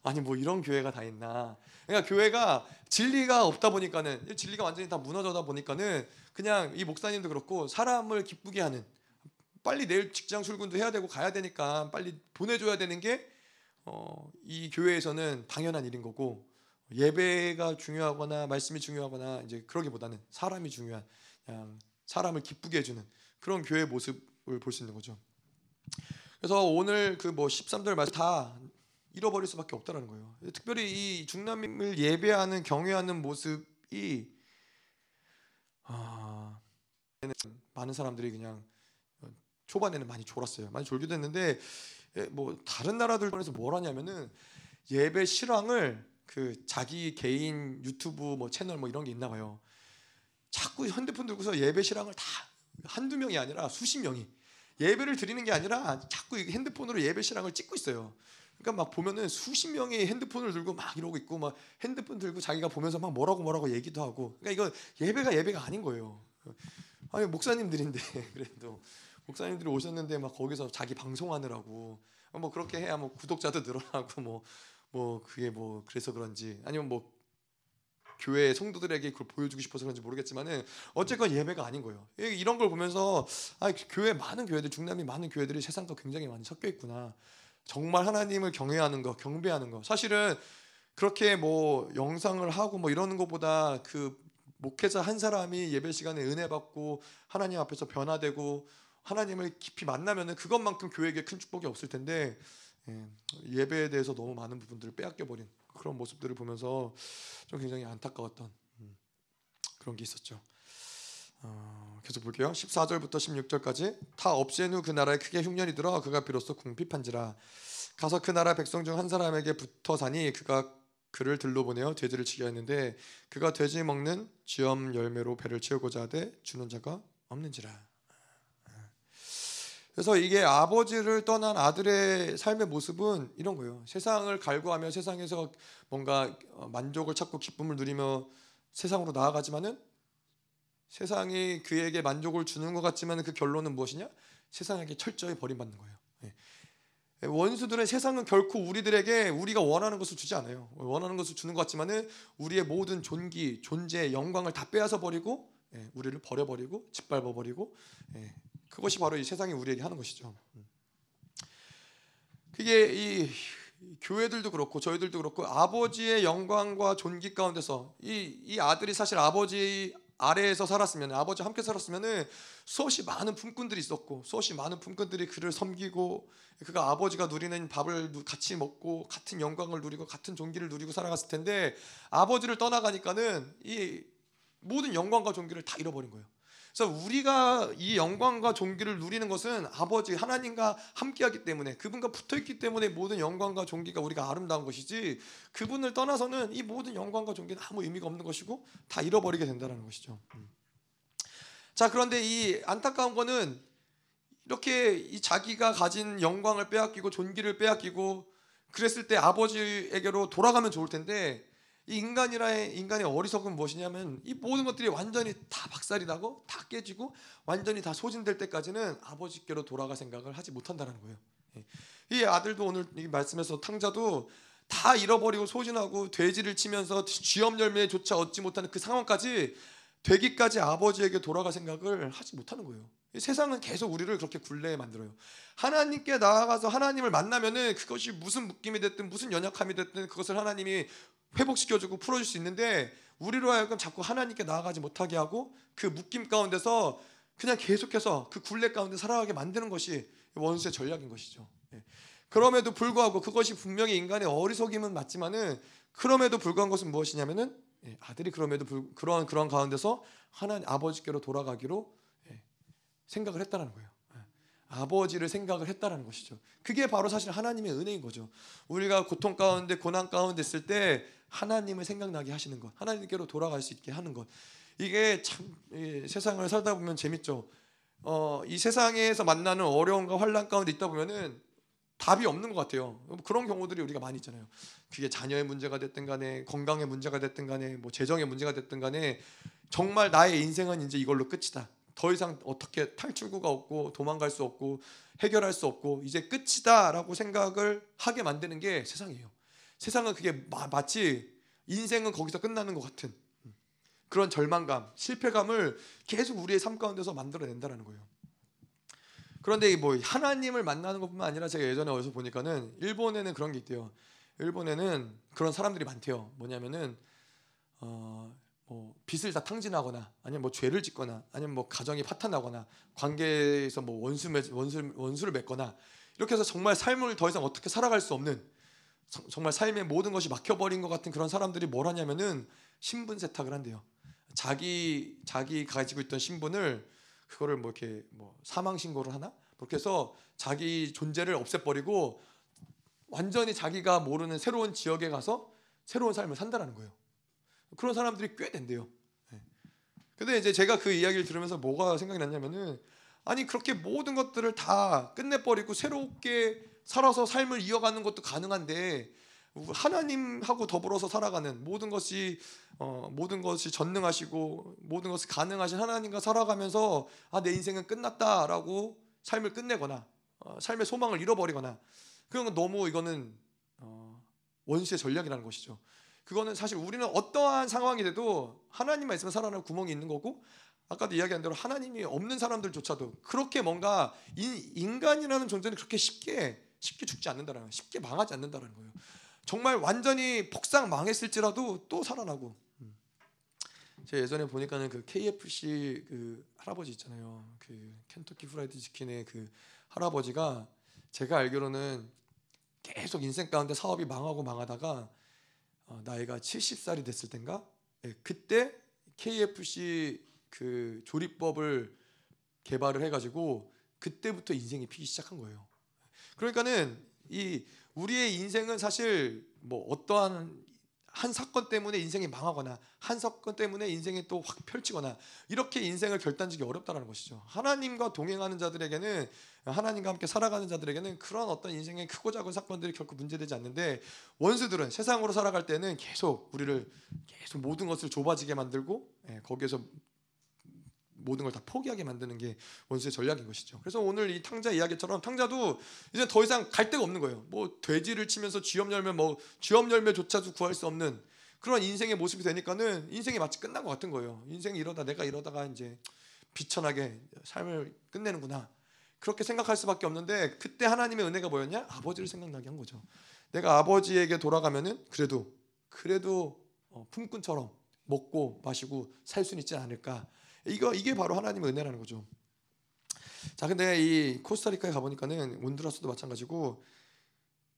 아니 뭐 이런 교회가 다 있나? 그러니까 교회가 진리가 없다 보니까는 진리가 완전히 다 무너져다 보니까는 그냥 이 목사님도 그렇고 사람을 기쁘게 하는 빨리 내일 직장 출근도 해야 되고 가야 되니까 빨리 보내줘야 되는 게 어, 이 교회에서는 당연한 일인 거고 예배가 중요하거나 말씀이 중요하거나 이제 그러기보다는 사람이 중요한 그냥 사람을 기쁘게 해주는 그런 교회 모습을 볼 수 있는 거죠. 그래서 오늘 그 뭐 13절 말씀 다 잃어버릴 수밖에 없다라는 거예요. 특별히 이 중남을 예배하는 경외하는 모습이 아, 많은 사람들이 그냥 초반에는 많이 졸았어요. 많이 졸기도 했는데 예, 뭐 다른 나라들에서 뭘 하냐면은 예배 실황을 그 자기 개인 유튜브 뭐 채널 뭐 이런 게 있나 봐요. 자꾸 핸드폰 들고서 예배 실황을 다 한두 명이 아니라 수십 명이 예배를 드리는 게 아니라 자꾸 핸드폰으로 예배 실황을 찍고 있어요. 그러니까 막 보면은 수십 명이 핸드폰을 들고 막 이러고 있고 막 핸드폰 들고 자기가 보면서 막 뭐라고 뭐라고 얘기도 하고 그러니까 이거 예배가 예배가 아닌 거예요. 아니 목사님들인데 그래도 목사님들이 오셨는데 막 거기서 자기 방송하느라고 뭐 그렇게 해야 뭐 구독자도 늘어나고 뭐뭐 뭐 그게 뭐 그래서 그런지 아니면 뭐 교회 성도들에게 그걸 보여주고 싶어서 그런지 모르겠지만은 어쨌건 예배가 아닌 거예요. 이런 걸 보면서 아 교회 많은 교회들 중남미 많은 교회들이 세상과 굉장히 많이 섞여 있구나. 정말 하나님을 경외하는 거, 경배하는 거. 사실은 그렇게 뭐 영상을 하고 뭐 이러는 것보다 그 목회자 한 사람이 예배 시간에 은혜 받고 하나님 앞에서 변화되고 하나님을 깊이 만나면은 그것만큼 교회에게 큰 축복이 없을 텐데 예, 배에 대해서 너무 많은 부분들을 빼앗겨 버린 그런 모습들을 보면서 좀 굉장히 안타까웠던 음, 그런 게 있었죠. 어, 계속 볼게요. 14절부터 16절까지 다 없앤 후 그 나라에 크게 흉년이 들어 그가 비로소 궁핍한지라 가서 그 나라 백성 중 한 사람에게 붙어 사니 그가 그를 들로 보내어 돼지를 치게 했는데 그가 돼지 먹는 쥐엄 열매로 배를 채우고자 하되 주는 자가 없는지라 그래서 이게 아버지를 떠난 아들의 삶의 모습은 이런 거예요. 세상을 갈구하며 세상에서 뭔가 어, 만족을 찾고 기쁨을 누리며 세상으로 나아가지만은 세상이 그에게 만족을 주는 것 같지만 그 결론은 무엇이냐? 세상에게 철저히 버림받는 거예요. 예. 원수들은 세상은 결코 우리들에게 우리가 원하는 것을 주지 않아요. 원하는 것을 주는 것 같지만은 우리의 모든 존귀, 존재, 영광을 다 빼앗아 버리고 예, 우리를 버려버리고 짓밟아 버리고 예, 그것이 바로 이 세상이 우리에게 하는 것이죠. 그게 이 교회들도 그렇고 저희들도 그렇고 아버지의 영광과 존귀 가운데서 이, 이 아들이 사실 아버지 아래에서 살았으면 아버지 함께 살았으면은 수없이 많은 품꾼들이 있었고 수없이 많은 품꾼들이 그를 섬기고 그가 아버지가 누리는 밥을 같이 먹고 같은 영광을 누리고 같은 존귀를 누리고 살아갔을 텐데 아버지를 떠나가니까는 이 모든 영광과 존귀를 다 잃어버린 거예요. 그래서 우리가 이 영광과 존귀를 누리는 것은 아버지 하나님과 함께하기 때문에 그분과 붙어있기 때문에 모든 영광과 존귀가 우리가 아름다운 것이지 그분을 떠나서는 이 모든 영광과 존귀는 아무 의미가 없는 것이고 다 잃어버리게 된다는 것이죠. 음. 자 그런데 이 안타까운 거는 이렇게 이 자기가 가진 영광을 빼앗기고 존귀를 빼앗기고 그랬을 때 아버지에게로 돌아가면 좋을 텐데 이 인간이라의 인간의 어리석은 무엇이냐면 이 모든 것들이 완전히 다 박살이 나고 다 깨지고 완전히 다 소진될 때까지는 아버지께로 돌아갈 생각을 하지 못한다는 거예요. 예. 이 아들도 오늘 이 말씀에서 탕자도 다 잃어버리고 소진하고 돼지를 치면서 쥐엄 열매조차 얻지 못하는 그 상황까지 되기까지 아버지에게 돌아갈 생각을 하지 못하는 거예요. 세상은 계속 우리를 그렇게 굴레에 만들어요. 하나님께 나아가서 하나님을 만나면은 그것이 무슨 묶임이 됐든 무슨 연약함이 됐든 그것을 하나님이 회복시켜주고 풀어줄 수 있는데 우리로 하여금 자꾸 하나님께 나아가지 못하게 하고 그 묶임 가운데서 그냥 계속해서 그 굴레 가운데 살아가게 만드는 것이 원수의 전략인 것이죠. 예. 그럼에도 불구하고 그것이 분명히 인간의 어리석임은 맞지만은 그럼에도 불구한 것은 무엇이냐면은 예, 아들이 그럼에도 불, 그러한 그런 가운데서 하나님 아버지께로 돌아가기로 예, 생각을 했다는 거예요. 아버지를 생각을 했다라는 것이죠. 그게 바로 사실 하나님의 은혜인 거죠. 우리가 고통 가운데 고난 가운데 있을 때 하나님을 생각나게 하시는 것, 하나님께로 돌아갈 수 있게 하는 것. 이게 참 세상을 살다 보면 재밌죠. 어, 이 세상에서 만나는 어려움과 환란 가운데 있다 보면은 답이 없는 것 같아요. 그런 경우들이 우리가 많이 있잖아요. 그게 자녀의 문제가 됐든 간에 건강의 문제가 됐든 간에 뭐 재정의 문제가 됐든 간에 정말 나의 인생은 이제 이걸로 끝이다. 더 이상 어떻게 탈출구가 없고 도망갈 수 없고 해결할 수 없고 이제 끝이다라고 생각을 하게 만드는 게 세상이에요. 세상은 그게 마, 마치 인생은 거기서 끝나는 것 같은 그런 절망감, 실패감을 계속 우리의 삶 가운데서 만들어낸다는 거예요. 그런데 뭐 하나님을 만나는 것뿐만 아니라 제가 예전에 어디서 보니까는 일본에는 그런 게 있대요. 일본에는 그런 사람들이 많대요. 뭐냐면은 어, 뭐 빚을 다 탕진하거나 아니면 뭐 죄를 짓거나 아니면 뭐 가정이 파탄나거나 관계에서 뭐 원수 원수 원수를 맺거나 이렇게 해서 정말 삶을 더 이상 어떻게 살아갈 수 없는 정말 삶의 모든 것이 막혀버린 것 같은 그런 사람들이 뭘 하냐면은 신분 세탁을 한대요. 자기 자기 가지고 있던 신분을 그거를 뭐 이렇게 뭐 사망 신고를 하나 그렇게 해서 자기 존재를 없애버리고 완전히 자기가 모르는 새로운 지역에 가서 새로운 삶을 산다라는 거예요. 그런 사람들이 꽤 된대요. 네. 근데 이제 제가 그 이야기를 들으면서 뭐가 생각이 났냐면은 아니 그렇게 모든 것들을 다 끝내버리고 새롭게 살아서 삶을 이어가는 것도 가능한데 하나님하고 더불어서 살아가는 모든 것이 어, 모든 것이 전능하시고 모든 것이 가능하신 하나님과 살아가면서 아 내 인생은 끝났다라고 삶을 끝내거나 어, 삶의 소망을 잃어버리거나 그런 건 너무 이거는 어, 원수의 전략이라는 것이죠. 그거는 사실 우리는 어떠한 상황이 돼도 하나님만 있으면 살아날 구멍이 있는 거고 아까도 이야기한 대로 하나님이 없는 사람들조차도 그렇게 뭔가 인 간이라는 존재는 그렇게 쉽게 쉽게 죽지 않는다는 거예요. 쉽게 망하지 않는다는 거예요. 정말 완전히 폭삭 망했을지라도 또 살아나고. 음. 제가 예전에 보니까는 그 KFC 그 할아버지 있잖아요. 그 켄터키 프라이드 치킨의 그 할아버지가 제가 알기로는 계속 인생 가운데 사업이 망하고 망하다가 어, 나이가 70살이 됐을 땐가 네, 그때 KFC 그 조리법을 개발을 해가지고 그때부터 인생이 피기 시작한 거예요. 그러니까는 이 우리의 인생은 사실 뭐 어떠한 한 사건 때문에 인생이 망하거나 한 사건 때문에 인생이 또 확 펼치거나 이렇게 인생을 결단지기 어렵다는 것이죠. 하나님과 동행하는 자들에게는 하나님과 함께 살아가는 자들에게는 그런 어떤 인생의 크고 작은 사건들이 결코 문제되지 않는데 원수들은 세상으로 살아갈 때는 계속 우리를 계속 모든 것을 좁아지게 만들고 예, 거기에서 모든 걸 다 포기하게 만드는 게 원수의 전략인 것이죠. 그래서 오늘 이 탕자 이야기처럼 탕자도 이제 더 이상 갈 데가 없는 거예요. 뭐 돼지를 치면서 쥐염 열매 뭐 쥐염 열매조차도 구할 수 없는 그런 인생의 모습이 되니까는 인생이 마치 끝난 것 같은 거예요. 인생이 이러다 내가 이러다가 이제 비천하게 삶을 끝내는구나. 그렇게 생각할 수밖에 없는데 그때 하나님의 은혜가 뭐였냐? 아버지를 생각나게 한 거죠. 내가 아버지에게 돌아가면은 그래도 그래도 어, 품꾼처럼 먹고 마시고 살 수는 있지 않을까. 이거 이게 바로 하나님의 은혜라는 거죠. 자, 근데 이 코스타리카에 가 보니까는 온두라스도 마찬가지고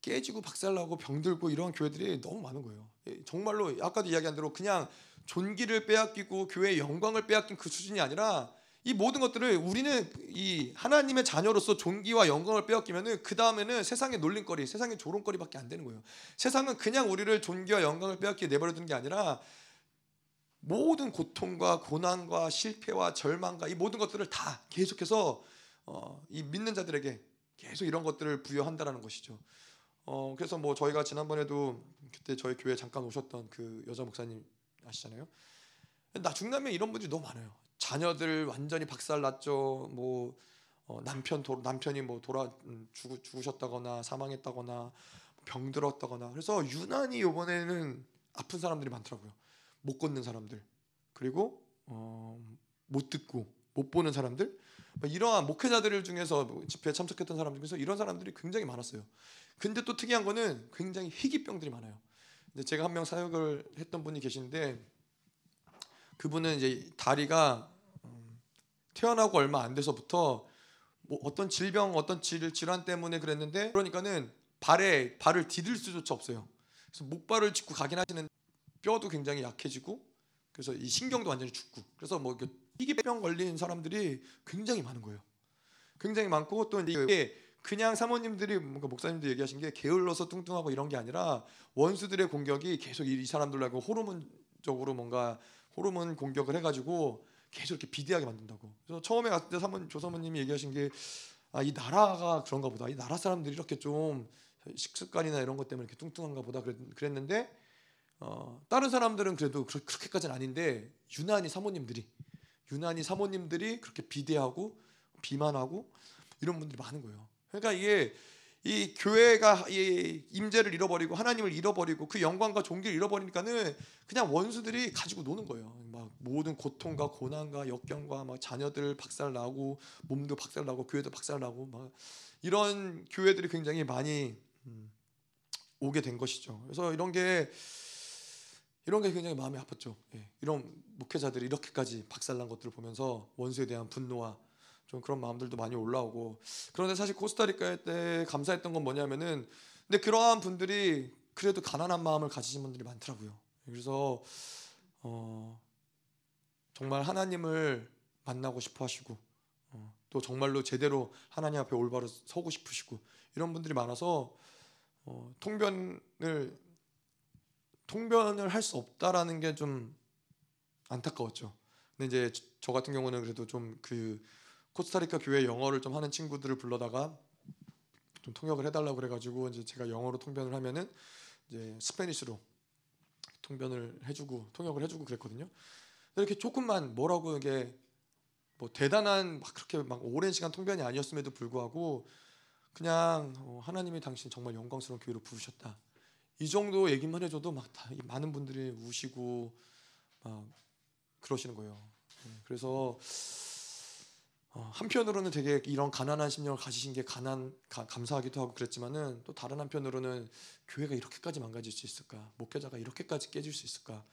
깨지고 박살나고 병들고 이런 교회들이 너무 많은 거예요. 예, 정말로 아까도 이야기한 대로 그냥 존귀를 빼앗기고 교회의 영광을 빼앗긴 그 수준이 아니라 이 모든 것들을 우리는 이 하나님의 자녀로서 존귀와 영광을 빼앗기면은 그 다음에는 세상의 놀림거리, 세상의 조롱거리밖에 안 되는 거예요. 세상은 그냥 우리를 존귀와 영광을 빼앗기 내버려 두는 게 아니라 모든 고통과 고난과 실패와 절망과 이 모든 것들을 다 계속해서 어, 이 믿는 자들에게 계속 이런 것들을 부여한다라는 것이죠. 어, 그래서 뭐 저희가 지난번에도 그때 저희 교회 잠깐 오셨던 그 여자 목사님 아시잖아요. 나 중남에 이런 분들이 너무 많아요. 자녀들 완전히 박살났죠. 뭐 어, 남편 도, 남편이 뭐 돌아 음, 죽, 죽으셨다거나 사망했다거나 병들었다거나 그래서 유난히 이번에는 아픈 사람들이 많더라고요. 못 걷는 사람들 그리고 어, 못 듣고 못 보는 사람들 뭐 이러한 목회자들 중에서 뭐 집회에 참석했던 사람들 중에서 이런 사람들이 굉장히 많았어요. 근데 또 특이한 거는 굉장히 희귀병들이 많아요. 근데 제가 한 명 사역을 했던 분이 계시는데 그분은 이제 다리가 음, 태어나고 얼마 안 돼서부터 뭐 어떤 질병, 어떤 질, 질환 때문에 그랬는데 그러니까는 발에 발을 디딜 수조차 없어요. 그래서 목발을 짚고 가긴 하시는 뼈도 굉장히 약해지고 그래서 이 신경도 완전히 죽고 그래서 뭐 희귀병 걸린 사람들이 굉장히 많은 거예요. 굉장히 많고 또 이게 그냥 사모님들이 뭔가 목사님도 얘기하신 게 게을러서 뚱뚱하고 이런 게 아니라 원수들의 공격이 계속 이 사람들하고 호르몬적으로 뭔가 호르몬 공격을 해가지고 계속 이렇게 비대하게 만든다고. 그래서 처음에 갔을 때 사모 조사모님이 얘기하신 게 아, 이 나라가 그런가 보다. 이 나라 사람들이 이렇게 좀 식습관이나 이런 것 때문에 이렇게 뚱뚱한가 보다 그랬는데 어, 다른 사람들은 그래도 그렇게까지는 아닌데 유난히 사모님들이 유난히 사모님들이 그렇게 비대하고 비만하고 이런 분들이 많은 거예요. 그러니까 이게 이 교회가 이 임재를 잃어버리고 하나님을 잃어버리고 그 영광과 종기를 잃어버리니까는 그냥 원수들이 가지고 노는 거예요. 막 모든 고통과 고난과 역경과 막 자녀들 박살 나고 몸도 박살 나고 교회도 박살 나고 막 이런 교회들이 굉장히 많이 음, 오게 된 것이죠. 그래서 이런 게 이런 게 굉장히 마음이 아팠죠. 예, 이런 목회자들이 이렇게까지 박살난 것들을 보면서 원수에 대한 분노와 좀 그런 마음들도 많이 올라오고 그런데 사실 코스타리카 때 감사했던 건 뭐냐면은 근데 그러한 분들이 그래도 가난한 마음을 가지신 분들이 많더라고요. 그래서 어 정말 하나님을 만나고 싶어 하시고 어, 또 정말로 제대로 하나님 앞에 올바로 서고 싶으시고 이런 분들이 많아서 어, 통변을 통변을 할 수 없다라는 게 좀 안타까웠죠. 근데 이제 저 같은 경우는 그래도 좀 그 코스타리카 교회 영어를 좀 하는 친구들을 불러다가 좀 통역을 해달라고 그래가지고 이제 제가 영어로 통변을 하면은 이제 스페니쉬로 통변을 해주고 통역을 해주고 그랬거든요. 이렇게 조금만 뭐라고 이게 뭐 대단한 막 그렇게 막 오랜 시간 통변이 아니었음에도 불구하고 그냥 어, 하나님이 당신 정말 영광스러운 교회로 부르셨다. 이 정도 얘기만 해줘도 막 다 많은 분들이 우시고 막 그러시는 거예요. 네, 그래서 어, 한편으로는 되게 이런 가난한 심령을 가지신 게 가난 가, 감사하기도 하고 그랬지만은 또 다른 한편으로는 교회가 이렇게까지 망가질 수 있을까 목회자가 이렇게까지 깨질 수 있을까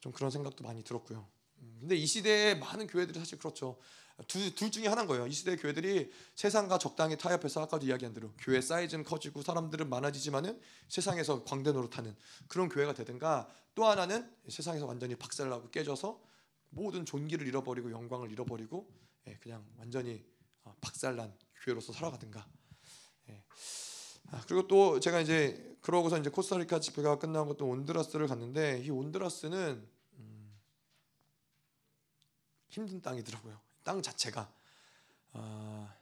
좀 그런 생각도 많이 들었고요. 음, 근데 이 시대에 많은 교회들이 사실 그렇죠. 두, 둘 중에 하나인 거예요. 이 시대 교회들이 세상과 적당히 타협해서 아까도 이야기한 대로 교회 사이즈는 커지고 사람들은 많아지지만은 세상에서 광대 노릇하는 그런 교회가 되든가 또 하나는 세상에서 완전히 박살나고 깨져서 모든 존귀를 잃어버리고 영광을 잃어버리고 예, 그냥 완전히 어, 박살난 교회로서 살아가든가. 예. 아, 그리고 또 제가 이제 그러고서 이제 코스타리카 집회가 끝나고 또 온드라스를 갔는데 이 온드라스는 음, 힘든 땅이더라고요. 땅 자체가 아,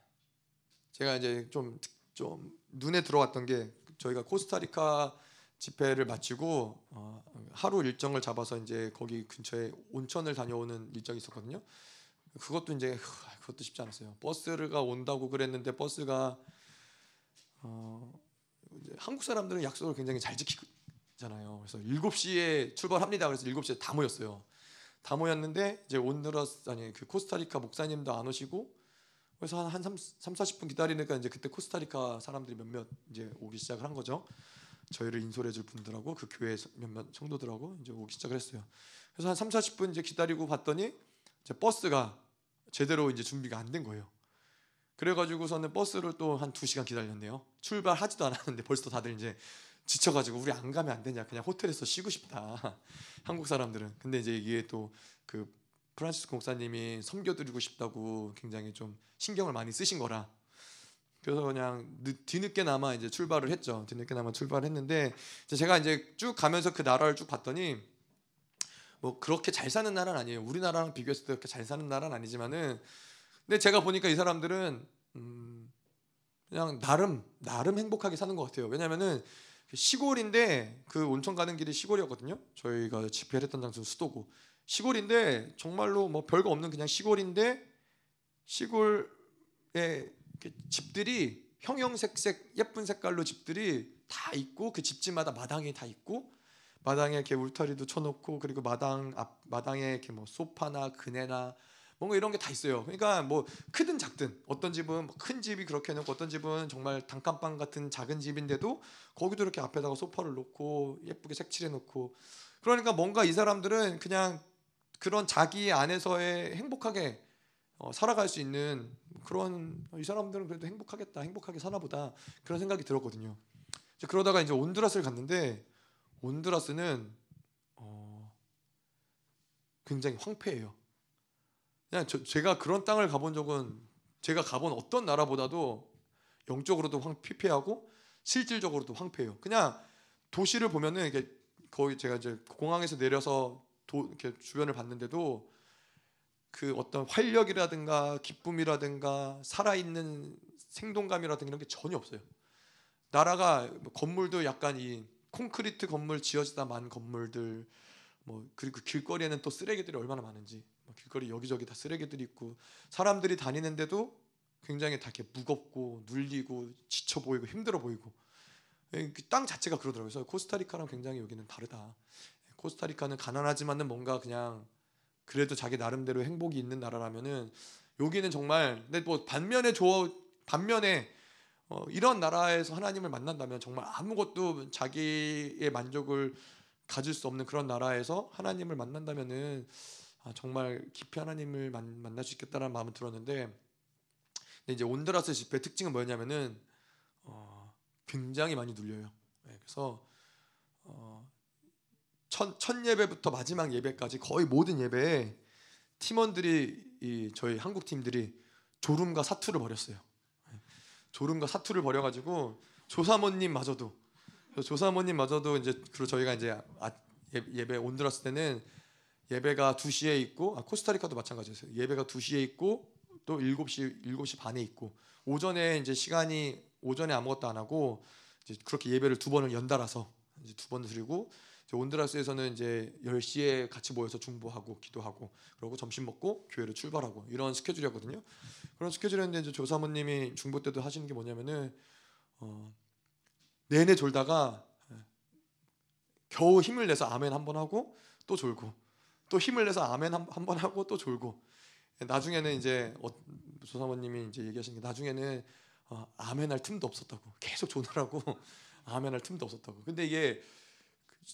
제가 이제 좀, 좀 눈에 들어왔던 게 저희가 코스타리카 집회를 마치고 어, 하루 일정을 잡아서 이제 거기 근처에 온천을 다녀오는 일정이 있었거든요. 그것도 이제 그것도 쉽지 않았어요. 버스가 온다고 그랬는데 버스가 어, 한국 사람들은 약속을 굉장히 잘 지키잖아요. 그래서 7시에 출발합니다. 그래서 7시에 다 모였어요. 다 모였는데 이제 온드라스 아니 그 코스타리카 목사님도 안 오시고 그래서 한, 한 3, 3 40분 기다리니까 이제 그때 코스타리카 사람들이 몇몇 이제 오기 시작을 한 거죠. 저희를 인솔해 줄 분들하고 그 교회 몇몇 성도들하고 이제 오기 시작을 했어요. 그래서 한 3, 40분 이제 기다리고 봤더니 이제 버스가 제대로 이제 준비가 안 된 거예요. 그래 가지고서는 버스를 또한두 시간 기다렸네요. 출발하지도 않았는데 벌써 다들 이제 지쳐가지고 우리 안 가면 안 되냐. 그냥 호텔에서 쉬고 싶다. 한국 사람들은. 근데 이제 이게 또 그 프란시스 목사님이 섬겨드리고 싶다고 굉장히 좀 신경을 많이 쓰신 거라. 그래서 그냥 뒤늦게나마 이제 출발을 했죠. 뒤늦게나마 출발했는데 제가 이제 쭉 가면서 그 나라를 쭉 봤더니 뭐 그렇게 잘 사는 나라는 아니에요. 우리나라랑 비교했을 때 그렇게 잘 사는 나라는 아니지만은 근데 제가 보니까 이 사람들은 음 그냥 나름 나름 행복하게 사는 것 같아요. 왜냐면은 시골인데 그 온천 가는 길이 시골이었거든요. 저희가 집회를 했던 장소는 수도고 시골인데 정말로 뭐 별거 없는 그냥 시골인데 시골에 집들이 형형색색 예쁜 색깔로 집들이 다 있고 그 집집마다 마당이 다 있고 마당에 이렇게 울타리도 쳐놓고 그리고 마당 앞 마당에 이렇게 뭐 소파나 그네나 뭔가 이런 게 다 있어요. 그러니까 뭐 크든 작든 어떤 집은 뭐큰 집이 그렇게 해놓고 어떤 집은 정말 단칸방 같은 작은 집인데도 거기도 이렇게 앞에다가 소파를 놓고 예쁘게 색칠해 놓고 그러니까 뭔가 이 사람들은 그냥 그런 자기 안에서의 행복하게 어, 살아갈 수 있는 그런 이 사람들은 그래도 행복하겠다 행복하게 사나보다 그런 생각이 들었거든요. 그러다가 이제 온두라스를 갔는데 온두라스는 어, 굉장히 황폐해요. 그냥 저, 제가 그런 땅을 가본 적은 제가 가본 어떤 나라보다도 영적으로도 황 피폐하고 실질적으로도 황폐해요. 그냥 도시를 보면은 이게 거의 제가 이제 공항에서 내려서 도, 이렇게 주변을 봤는데도 그 어떤 활력이라든가 기쁨이라든가 살아있는 생동감이라든가 이런 게 전혀 없어요. 나라가 뭐 건물도 약간 이 콘크리트 건물 지어지다 만 건물들 뭐 그리고 길거리에는 또 쓰레기들이 얼마나 많은지 길거리 여기저기 다 쓰레기들이 있고 사람들이 다니는데도 굉장히 다 이렇게 무겁고 눌리고 지쳐 보이고 힘들어 보이고 예, 그땅 자체가 그러더라고요. 그래서 코스타리카랑 굉장히 여기는 다르다. 코스타리카는 가난하지만은 뭔가 그냥 그래도 자기 나름대로 행복이 있는 나라라면은 여기는 정말 근데 뭐 반면에 조 반면에 어, 이런 나라에서 하나님을 만난다면 정말 아무것도 자기의 만족을 가질 수 없는 그런 나라에서 하나님을 만난다면은 아, 정말 깊이 하나님을 만, 만날 수 있겠다는 마음을 들었는데 근데 이제 온드라스 집회 특징은 뭐냐면은 어, 굉장히 많이 눌려요. 네, 그래서 어, 첫, 첫 예배부터 마지막 예배까지 거의 모든 예배에 팀원들이 이 저희 한국 팀들이 졸음과 사투를 벌였어요. 졸음과 사투를 벌여가지고 조사모님마저도 조사모님마저도 이제 그리고 저희가 이제 아, 예, 배 온드라스 때는 예배가 2시에 있고 아, 코스타리카도 마찬가지였어요. 예배가 2시에 있고 또 7시 7시 반에 있고 오전에 이제 시간이 오전에 아무것도 안 하고 이제 그렇게 예배를 두 번을 연달아서 이제 두 번 드리고 온드라스에서는 이제 10시에 같이 모여서 중보하고 기도하고 그러고 점심 먹고 교회로 출발하고 이런 스케줄이었거든요. 그런 스케줄이었는데 이제 조사모님이 중보 때도 하시는 게 뭐냐면은 어, 내내 졸다가 예, 겨우 힘을 내서 아멘 한 번 하고 또 졸고 또 힘을 내서 아멘 한 번 하고 또 졸고 나중에는 이제 어, 조사모님이 이제 얘기하시는 게 나중에는 어, 아멘 할 틈도 없었다고 계속 조느라고 아멘 할 틈도 없었다고 근데 이게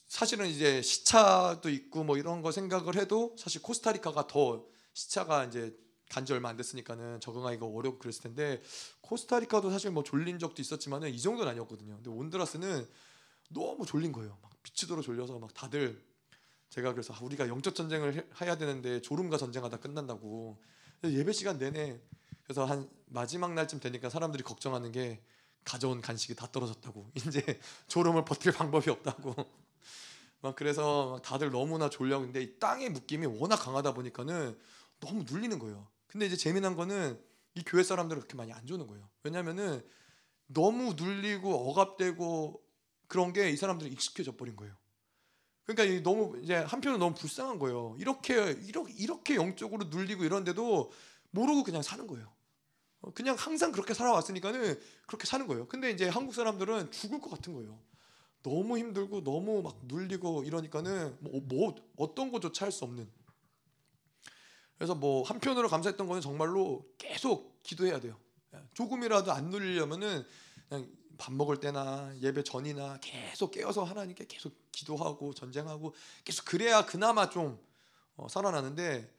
사실은 이제 시차도 있고 뭐 이런 거 생각을 해도 사실 코스타리카가 더 시차가 이제 간지 얼마 안 됐으니까는 적응하기가 어렵고 그랬을 텐데 코스타리카도 사실 뭐 졸린 적도 있었지만은 이 정도는 아니었거든요. 근데 온드라스는 너무 졸린 거예요. 막 미치도록 졸려서 막 다들 제가 그래서 아, 우리가 영적 전쟁을 해야 되는데 졸음과 전쟁하다 끝난다고 예배 시간 내내 그래서 한 마지막 날쯤 되니까 사람들이 걱정하는 게 가져온 간식이 다 떨어졌다고 이제 졸음을 버틸 방법이 없다고 막 그래서 다들 너무나 졸려 근데 이 땅의 묶임이 워낙 강하다 보니까는 너무 눌리는 거예요. 근데 이제 재미난 거는 이 교회 사람들은 그렇게 많이 안 주는 거예요. 왜냐면은 너무 눌리고 억압되고 그런 게 이 사람들이 익숙해져 버린 거예요. 그러니까 너무 이제 한편은 너무 불쌍한 거예요. 이렇게 이렇게 이렇게 영적으로 눌리고 이런데도 모르고 그냥 사는 거예요. 어, 그냥 항상 그렇게 살아왔으니까는 그렇게 사는 거예요. 근데 이제 한국 사람들은 죽을 것 같은 거예요. 너무 힘들고 너무 막 눌리고 이러니까는 뭐, 뭐 어떤 것조차 할 수 없는. 그래서 뭐 한편으로 감사했던 거는 정말로 계속 기도해야 돼요. 예, 조금이라도 안 눌리려면은 그냥 밥 먹을 때나 예배 전이나 계속 깨어서 하나님께 계속 기도하고 전쟁하고 계속 그래야 그나마 좀 어, 살아나는데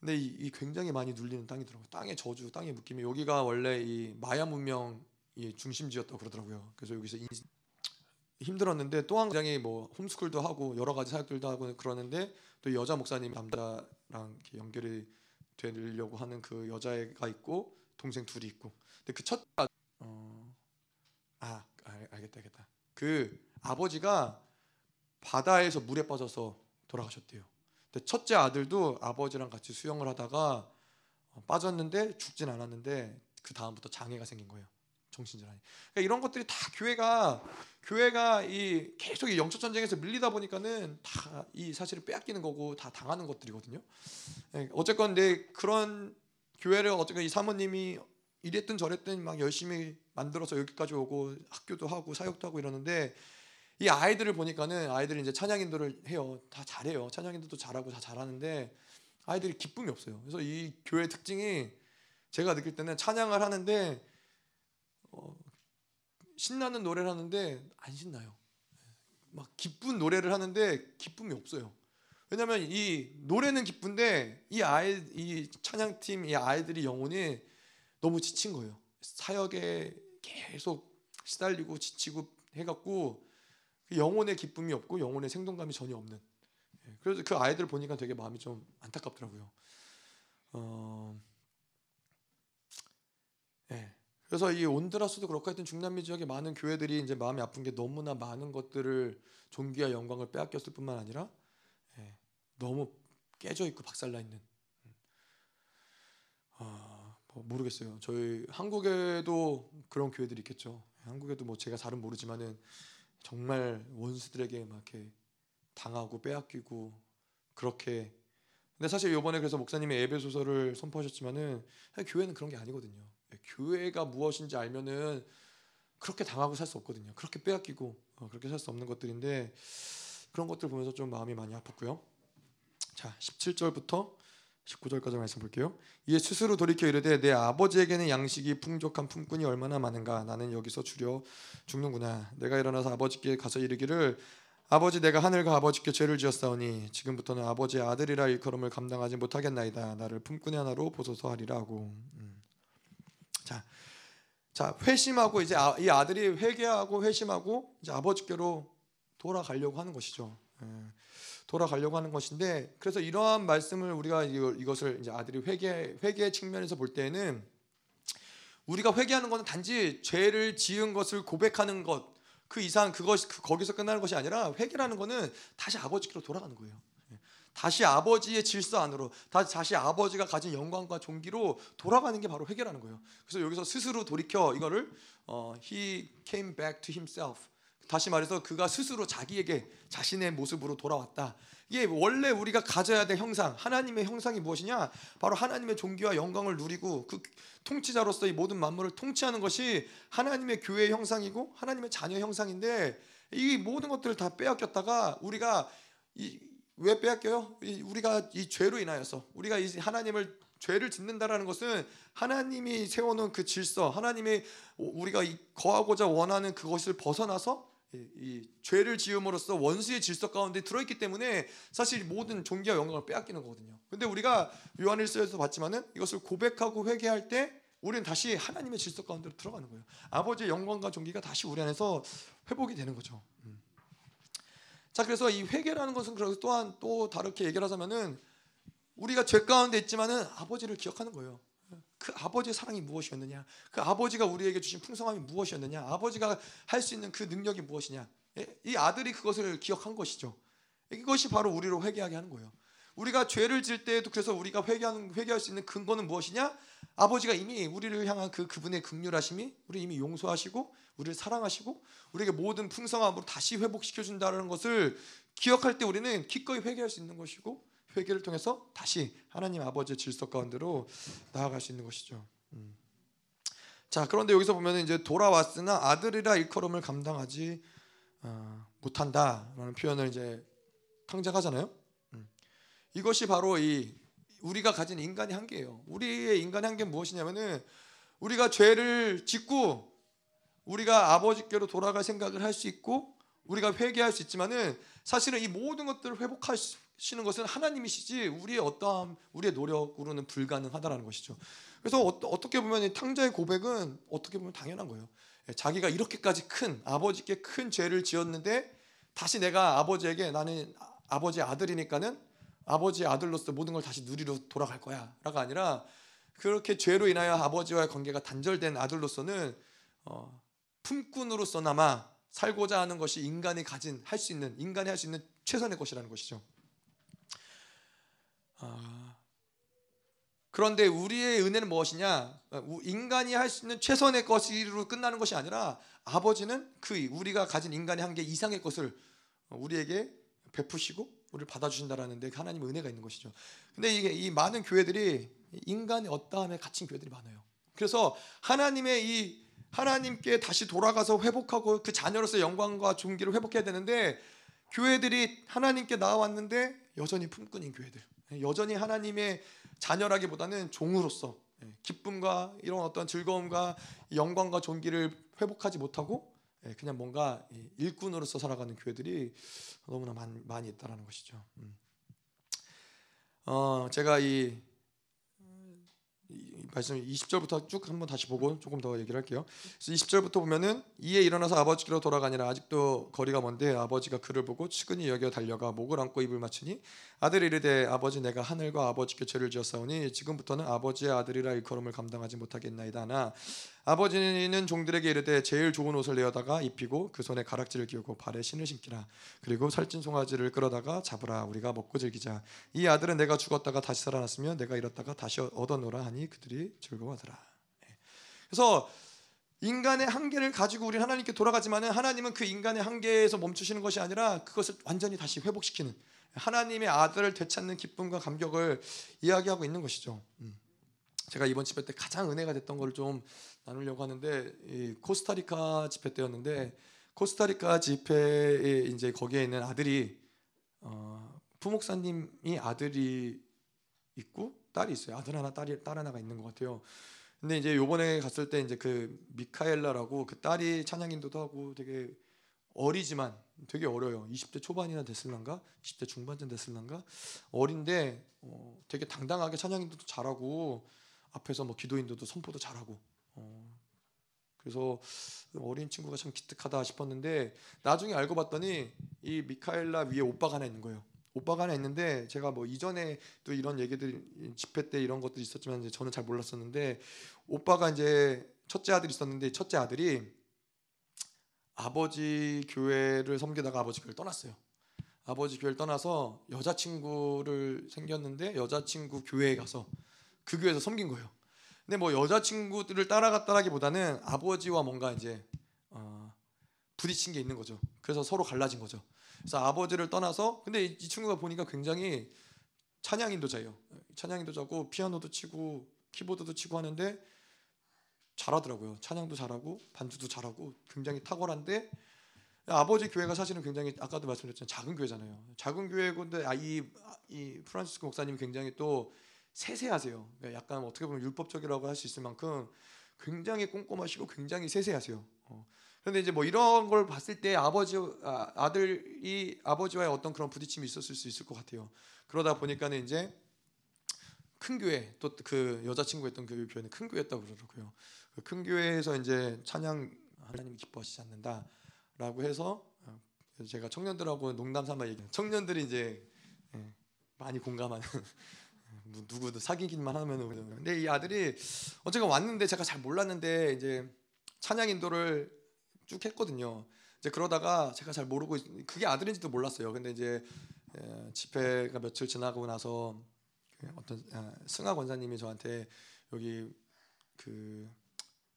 근데 이, 이, 굉장히 많이 눌리는 땅이더라고요. 땅의 저주, 땅의 묶임이 여기가 원래 이 마야 문명이 중심지였다고 그러더라고요. 그래서 여기서 힘들었는데 또한 장이 뭐 홈스쿨도 하고 여러 가지 사역들도 하고 그러는데 또 여자 목사님 남자랑 연결이 되려고 하는 그 여자애가 있고 동생 둘이 있고 근데 그첫 어, 아 알겠다 알겠다 그 아버지가 바다에서 물에 빠져서 돌아가셨대요. 근데 첫째 아들도 아버지랑 같이 수영을 하다가 어, 빠졌는데 죽진 않았는데 그 다음부터 장애가 생긴 거예요. 정신질환이. 그러니까 이런 것들이 다 교회가 교회가 이 계속 이 영적 전쟁에서 밀리다 보니까는 다 이 사실을 빼앗기는 거고 다 당하는 것들이거든요. 예, 어쨌건 내 그런 교회를 어쨌건 이 사모님이 이랬든 저랬든 막 열심히 만들어서 여기까지 오고 학교도 하고 사역도 하고 이러는데 이 아이들을 보니까는 아이들이 이제 찬양 인도를 해요. 다 잘해요. 찬양 인도도 잘하고 다 잘하는데 아이들이 기쁨이 없어요. 그래서 이 교회 특징이 제가 느낄 때는 찬양을 하는데 어, 신나는 노래를 하는데 안 신나요. 막 기쁜 노래를 하는데 기쁨이 없어요. 왜냐하면 이 노래는 기쁜데 이 아이 이 찬양팀 이 아이들이 영혼이 너무 지친 거예요. 사역에 계속 시달리고 지치고 해갖고 그 영혼의 기쁨이 없고 영혼의 생동감이 전혀 없는. 예, 그래서 그 아이들 보니까 되게 마음이 좀 안타깝더라고요. 어, 예. 그래서 이 온드라스도 그렇고 하여튼 중남미 지역의 많은 교회들이 이제 마음이 아픈 게 너무나 많은 것들을 존귀와 영광을 빼앗겼을 뿐만 아니라 예, 너무 깨져 있고 박살나 있는. 아, 뭐 모르겠어요. 저희 한국에도 그런 교회들이 있겠죠. 한국에도 뭐 제가 잘은 모르지만은 정말 원수들에게 막 이렇게 당하고 빼앗기고 그렇게. 근데 사실 이번에 그래서 목사님이 예배 소설을 선포하셨지만은 교회는 그런 게 아니거든요. 교회가 무엇인지 알면은 그렇게 당하고 살 수 없거든요. 그렇게 빼앗기고 어, 그렇게 살 수 없는 것들인데 그런 것들 보면서 좀 마음이 많이 아팠고요. 자, 17절부터 19절까지 말씀 볼게요. 이에 스스로 돌이켜 이르되 내 아버지에게는 양식이 풍족한 품꾼이 얼마나 많은가 나는 여기서 주려 죽는구나. 내가 일어나서 아버지께 가서 이르기를 아버지 내가 하늘과 아버지께 죄를 지었사오니 지금부터는 아버지의 아들이라 일컬음을 감당하지 못하겠나이다. 나를 품꾼의 하나로 보소서 하리라 하고. 음. 자, 자 회심하고 이제 아, 이 아들이 회개하고 회심하고 이제 아버지께로 돌아가려고 하는 것이죠. 예, 돌아가려고 하는 것인데 그래서 이러한 말씀을 우리가 이것을 이제 아들이 회개 회개 측면에서 볼 때는 우리가 회개하는 것은 단지 죄를 지은 것을 고백하는 것 그 이상 그것 그 거기서 끝나는 것이 아니라 회개라는 것은 다시 아버지께로 돌아가는 거예요. 예, 다시 아버지의 질서 안으로 다시 아버지가 가진 영광과 존귀로 돌아가는 게 바로 회개라는 거예요. 그래서 여기서 스스로 돌이켜 이거를 어, he came back to himself 다시 말해서 그가 스스로 자기에게 자신의 모습으로 돌아왔다. 이게 원래 우리가 가져야 될 형상, 하나님의 형상이 무엇이냐? 바로 하나님의 존귀와 영광을 누리고 그 통치자로서 이 모든 만물을 통치하는 것이 하나님의 교회의 형상이고 하나님의 자녀 형상인데 이 모든 것들을 다 빼앗겼다가 우리가 이, 왜 빼앗겨요? 이, 우리가 이 죄로 인하여서 우리가 이 하나님을 죄를 짓는다라는 것은 하나님이 세워놓은 그 질서, 하나님이 우리가 거하고자 원하는 그것을 벗어나서 이 죄를 지음으로써 원수의 질서 가운데 들어있기 때문에 사실 모든 존귀와 영광을 빼앗기는 거거든요. 근데 우리가 요한일서에서 봤지만은 이것을 고백하고 회개할 때 우리는 다시 하나님의 질서 가운데로 들어가는 거예요. 아버지의 영광과 존귀가 다시 우리 안에서 회복이 되는 거죠. 음. 자, 그래서 이 회개라는 것은 그래서 또한 또 다르게 얘기를 하자면은 우리가 죄 가운데 있지만은 아버지를 기억하는 거예요. 그 아버지의 사랑이 무엇이었느냐? 그 아버지가 우리에게 주신 풍성함이 무엇이었느냐? 아버지가 할 수 있는 그 능력이 무엇이냐? 예? 이 아들이 그것을 기억한 것이죠. 이것이 바로 우리로 회개하게 하는 거예요. 우리가 죄를 질 때에도 그래서 우리가 회개하는 회개할 수 있는 근거는 무엇이냐? 아버지가 이미 우리를 향한 그 그분의 긍휼하심이 우리 이미 용서하시고 우리를 사랑하시고 우리에게 모든 풍성함으로 다시 회복시켜 준다는 것을 기억할 때 우리는 기꺼이 회개할 수 있는 것이고 회개를 통해서 다시 하나님 아버지의 질서 가운데로 나아갈 수 있는 것이죠. 음. 자 그런데 여기서 보면 이제 돌아왔으나 아들이라 일컬음을 감당하지 어, 못한다라는 표현을 이제 탕자하잖아요. 음. 이것이 바로 이 우리가 가진 인간의 한계예요. 우리의 인간의 한계는 무엇이냐면은 우리가 죄를 짓고 우리가 아버지께로 돌아갈 생각을 할 수 있고 우리가 회개할 수 있지만은 사실은 이 모든 것들을 회복할 수 시는 것은 하나님이시지 우리의 어떠함, 우리의 노력으로는 불가능하다라는 것이죠. 그래서 어, 떻게 보면 탕자의 고백은 어떻게 보면 당연한 거예요. 예, 자기가 이렇게까지 큰 아버지께 큰 죄를 지었는데 다시 내가 아버지에게 나는 아버지의 아들이니까는 아버지의 아들로서 모든 걸 다시 누리러 돌아갈 거야라가 아니라 그렇게 죄로 인하여 아버지와의 관계가 단절된 아들로서는 어, 품꾼으로서나마 살고자 하는 것이 인간이 가진 할 수 있는 인간이 할 수 있는 최선의 것이라는 것이죠. 아, 그런데 우리의 은혜는 무엇이냐? 인간이 할 수 있는 최선의 것으로 끝나는 것이 아니라 아버지는 그 우리가 가진 인간의 한계 이상의 것을 우리에게 베푸시고 우리를 받아주신다라는 데 하나님의 은혜가 있는 것이죠. 근데 이게 이 많은 교회들이 인간의 어떠함에 갇힌 교회들이 많아요. 그래서 하나님의 이 하나님께 다시 돌아가서 회복하고 그 자녀로서 영광과 존귀를 회복해야 되는데 교회들이 하나님께 나와왔는데 여전히 품꾼인 교회들. 여전히 하나님의 자녀라기보다는 종으로서 예, 기쁨과 이런 어떤 즐거움과 영광과 존귀를 회복하지 못하고 예, 그냥 뭔가 일꾼으로서 살아가는 교회들이 너무나 많이, 많이 있다라는 것이죠. 음. 어, 제가 이 말씀 20절부터 쭉 한번 다시 보고 조금 더 얘기를 할게요. 그래서 20절부터 보면은 이에 일어나서 아버지께로 돌아가니라 아직도 거리가 먼데 아버지가 그를 보고 측은히 여겨 달려가 목을 안고 입을 맞추니 아들이 이르되 아버지 내가 하늘과 아버지께 죄를 지었사오니 지금부터는 아버지의 아들이라 일컬음을 감당하지 못하겠나이다 하나 아버지는 종들에게 이르되 제일 좋은 옷을 내어다가 입히고 그 손에 가락지를 끼우고 발에 신을 신기라 그리고 살찐 송아지를 끌어다가 잡으라 우리가 먹고 즐기자 이 아들은 내가 죽었다가 다시 살아났으며 내가 잃었다가 다시 얻어노라 하니 그들이 즐거워하더라 예. 그래서 인간의 한계를 가지고 우리 하나님께 돌아가지만은 하나님은 그 인간의 한계에서 멈추시는 것이 아니라 그것을 완전히 다시 회복시키는 하나님의 아들을 되찾는 기쁨과 감격을 이야기하고 있는 것이죠. 음. 제가 이번 집회 때 가장 은혜가 됐던 걸 좀 나누려고 하는데 이 코스타리카 집회 때였는데 코스타리카 집회에 이제 거기에 있는 아들이 어, 부목사님이 아들이 있고 딸이 있어요. 아들 하나 딸이 딸 하나가 있는 것 같아요. 근데 이제 요번에 갔을 때 이제 그 미카엘라라고 그 딸이 찬양 인도도 하고 되게 어리지만 되게 어려요. 20대 초반이나 됐을란가, 10대 중반쯤 됐을란가 어린데 어, 되게 당당하게 찬양 인도도 잘하고 앞에서 뭐 기도인도도 선포도 잘하고 어, 그래서 어린 친구가 참 기특하다 싶었는데 나중에 알고 봤더니 이 미카엘라 위에 오빠가 하나 있는 거예요. 오빠가 하나 있는데 제가 뭐 이전에 또 이런 얘기들 집회 때 이런 것도 있었지만 이제 저는 잘 몰랐었는데 오빠가 이제 첫째 아들이 있었는데 첫째 아들이 아버지 교회를 섬기다가 아버지 교회를 떠났어요. 아버지 교회를 떠나서 여자친구를 생겼는데 여자친구 교회에 가서 그 교회에서 섬긴 거예요. 근데 뭐 여자친구들을 따라갔다라기보다는 아버지와 뭔가 이제 어, 부딪힌 게 있는 거죠. 그래서 서로 갈라진 거죠. 그래서 아버지를 떠나서 근데 이, 이 친구가 보니까 굉장히 찬양 인도자예요. 찬양 인도자고 피아노도 치고 키보드도 치고 하는데 잘하더라고요. 찬양도 잘하고 반주도 잘하고 굉장히 탁월한데 아버지 교회가 사실은 굉장히 아까도 말씀드렸지만 작은 교회잖아요. 작은 교회인데 아, 이, 이 프란시스코 목사님이 굉장히 또 세세하세요. 그러니까 약간 어떻게 보면 율법적이라고 할 수 있을 만큼 굉장히 꼼꼼하시고 굉장히 세세하세요. 어. 그런데 이제 뭐 이런 걸 봤을 때 아버지 아, 아들이 아버지와의 어떤 그런 부딪힘이 있었을 수 있을 것 같아요. 그러다 보니까는 이제 큰 교회 또 그 여자친구 했던 그 교회는 큰 교회였다고 그러더라고요. 그 큰 교회에서 이제 찬양 하나님이 기뻐하시지 않는다라고 해서 어, 제가 청년들하고 농담 삼아 얘기. 청년들이 이제 예, 많이 공감하는 뭐 누구도 사귀기만 하면은 근데 이 아들이 어제가 왔는데 제가 잘 몰랐는데 이제 찬양 인도를 쭉 했거든요. 이제 그러다가 제가 잘 모르고 그게 아들인지도 몰랐어요. 근데 이제 집회가 며칠 지나고 나서 그 어떤 승하 권사님이 저한테 여기 그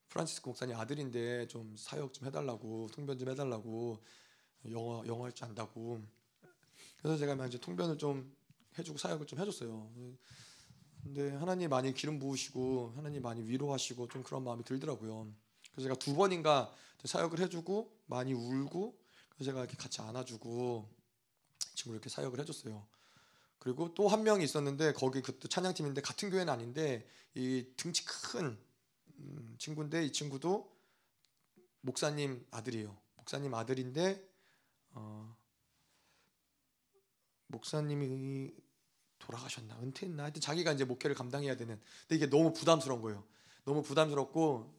프란시스코 목사님 아들인데 좀 사역 좀 해달라고 통변 좀 해달라고 영어 영어 할 줄 안다고 그래서 제가 이제 통변을 좀 해주고 사역을 좀 해줬어요. 근데 하나님 많이 기름 부으시고 하나님 많이 위로하시고 좀 그런 마음이 들더라고요. 그래서 제가 두 번인가 사역을 해주고 많이 울고 그래서 제가 이렇게 같이 안아주고 친구 이렇게 사역을 해줬어요. 그리고 또 한 명이 있었는데 거기 그때 찬양팀인데 같은 교회는 아닌데 이 등치 큰 음, 친구인데 이 친구도 목사님 아들이에요. 목사님 아들인데 어, 목사님이 돌아가셨나? 은퇴했나? 하여튼 자기가 이제 목회를 감당해야 되는. 근데 이게 너무 부담스러운 거예요. 너무 부담스럽고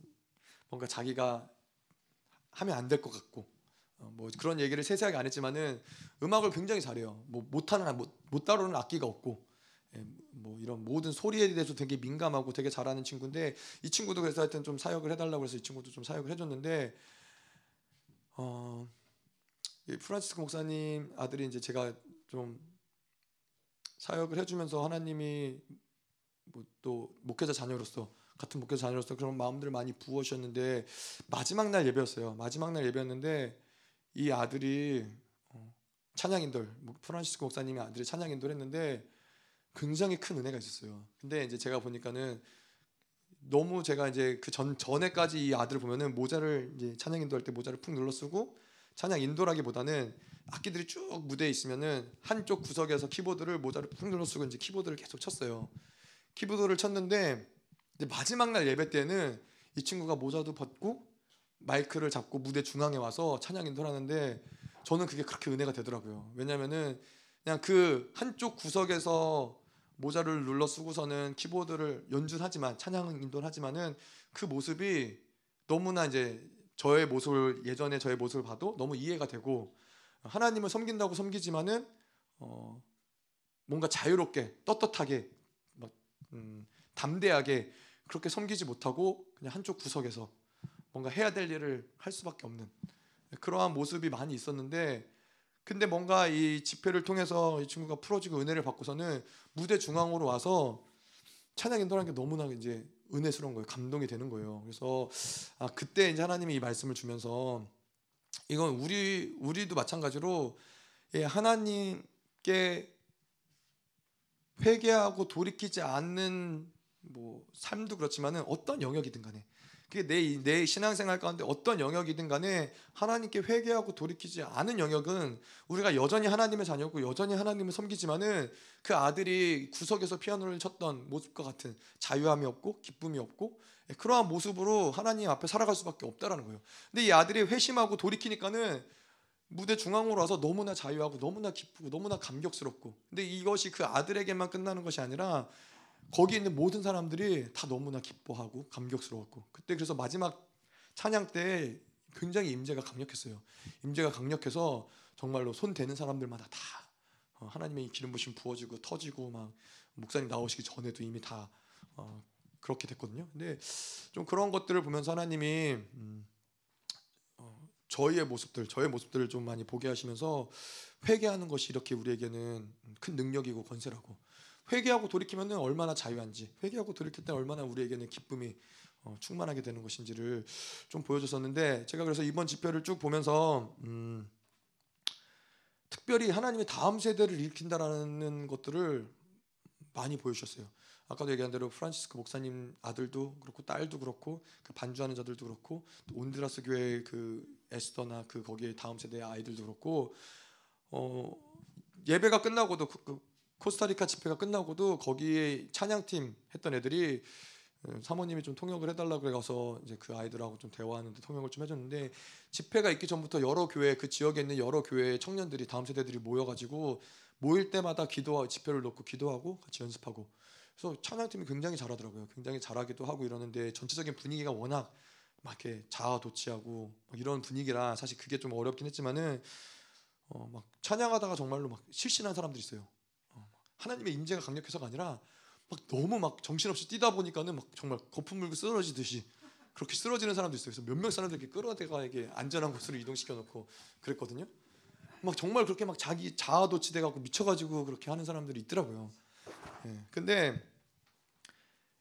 뭔가 자기가 하면 안 될 것 같고. 어, 뭐 그런 얘기를 세세하게 안 했지만은 음악을 굉장히 잘해요. 뭐 못하는 못, 못 다루는 악기가 없고. 예, 뭐 이런 모든 소리에 대해서 되게 민감하고 되게 잘하는 친구인데 이 친구도 그래서 하여튼 좀 사역을 해달라고 해서 이 친구도 좀 사역을 해줬는데 어, 프란치스코 목사님 아들이 이제 제가 좀 사역을 해주면서 하나님이 뭐 또 목회자 자녀로서 같은 목회자 자녀로서 그런 마음들을 많이 부어주셨는데 마지막 날 예배였어요. 마지막 날 예배였는데 이 아들이 어, 찬양인돌 뭐 프란시스코 목사님의 아들이 찬양인돌 했는데 굉장히 큰 은혜가 있었어요. 근데 이제 제가 보니까는 너무 제가 이제 그 전 전에까지 이 아들을 보면은 모자를 이제 찬양 인도 할 때 모자를 푹 눌러 쓰고 찬양 인도라기보다는 악기들이 쭉 무대에 있으면은 한쪽 구석에서 키보드를 모자를 푹 눌러 쓰고 이제 키보드를 계속 쳤어요. 키보드를 쳤는데 마지막 날 예배 때는 이 친구가 모자도 벗고 마이크를 잡고 무대 중앙에 와서 찬양 인도를 하는데 저는 그게 그렇게 은혜가 되더라고요. 왜냐면은 그냥 그 한쪽 구석에서 모자를 눌러 쓰고서는 키보드를 연주하지만 찬양 인도를 하지만은 그 모습이 너무나 이제 저의 모습을 예전에 저의 모습을 봐도 너무 이해가 되고 하나님을 섬긴다고 섬기지만은 어 뭔가 자유롭게 떳떳하게 막 음, 담대하게 그렇게 섬기지 못하고 그냥 한쪽 구석에서 뭔가 해야 될 일을 할 수밖에 없는 그러한 모습이 많이 있었는데 근데 뭔가 이 집회를 통해서 이 친구가 풀어지고 은혜를 받고서는 무대 중앙으로 와서 찬양 인도라는 게 너무나 이제 은혜스러운 거예요. 감동이 되는 거예요. 그래서 아 그때 이제 하나님이 이 말씀을 주면서 이건 우리 우리도 마찬가지로 예, 하나님께 회개하고 돌이키지 않는 뭐 삶도 그렇지만은 어떤 영역이든 간에 그게 내, 내 신앙생활 가운데 어떤 영역이든 간에 하나님께 회개하고 돌이키지 않은 영역은 우리가 여전히 하나님의 자녀고 여전히 하나님을 섬기지만은 그 아들이 구석에서 피아노를 쳤던 모습과 같은 자유함이 없고 기쁨이 없고 그러한 모습으로 하나님 앞에 살아갈 수밖에 없다라는 거예요. 근데 이 아들이 회심하고 돌이키니까는 무대 중앙으로 와서 너무나 자유하고 너무나 기쁘고 너무나 감격스럽고 근데 이것이 그 아들에게만 끝나는 것이 아니라 거기 있는 모든 사람들이 다 너무나 기뻐하고 감격스러웠고 그때 그래서 마지막 찬양 때 굉장히 임재가 강력했어요. 임재가 강력해서 정말로 손 대는 사람들마다 다 어, 하나님의 기름 부심 부어지고 터지고 막 목사님 나오시기 전에도 이미 다 어, 그렇게 됐거든요. 근데 좀 그런 것들을 보면서 하나님이 음, 어, 저희의 모습들, 저의 모습들을 좀 많이 보게 하시면서 회개하는 것이 이렇게 우리에게는 큰 능력이고 권세라고 회개하고 돌이키면 얼마나 자유한지 회개하고 돌이킬 때 얼마나 우리에게는 기쁨이 어, 충만하게 되는 것인지를 좀 보여줬었는데 제가 그래서 이번 집회를 쭉 보면서 음, 특별히 하나님의 다음 세대를 일으킨다라는 것들을 많이 보여주셨어요. 아까도 얘기한 대로 프란시스코 목사님 아들도 그렇고 딸도 그렇고 그 반주하는 자들도 그렇고 또 온드라스 교회 그 에스더나 그 거기에 다음 세대의 아이들도 그렇고 어 예배가 끝나고도 그, 그 코스타리카 집회가 끝나고도 거기에 찬양팀 했던 애들이 어, 사모님이 좀 통역을 해달라 그래 가서 이제 그 아이들하고 좀 대화하는데 통역을 좀 해줬는데 집회가 있기 전부터 여러 교회 그 지역에 있는 여러 교회 청년들이 다음 세대들이 모여가지고 모일 때마다 기도하고 집회를 놓고 기도하고 같이 연습하고 그래서 찬양팀이 굉장히 잘하더라고요. 굉장히 잘하기도 하고 이러는데 전체적인 분위기가 워낙 막 이렇게 자아도취하고 이런 분위기라 사실 그게 좀 어렵긴 했지만은 어 막 찬양하다가 정말로 막 실신한 사람들이 있어요. 어 하나님의 임재가 강력해서가 아니라 막 너무 막 정신없이 뛰다 보니까는 막 정말 거품 물고 쓰러지듯이 그렇게 쓰러지는 사람도 있어요. 그래서 몇몇 사람들 이렇게 끌어대가 이게 안전한 곳으로 이동시켜 놓고 그랬거든요. 막 정말 그렇게 막 자기 자아도취돼 갖고 미쳐가지고 그렇게 하는 사람들이 있더라고요. 예. 근데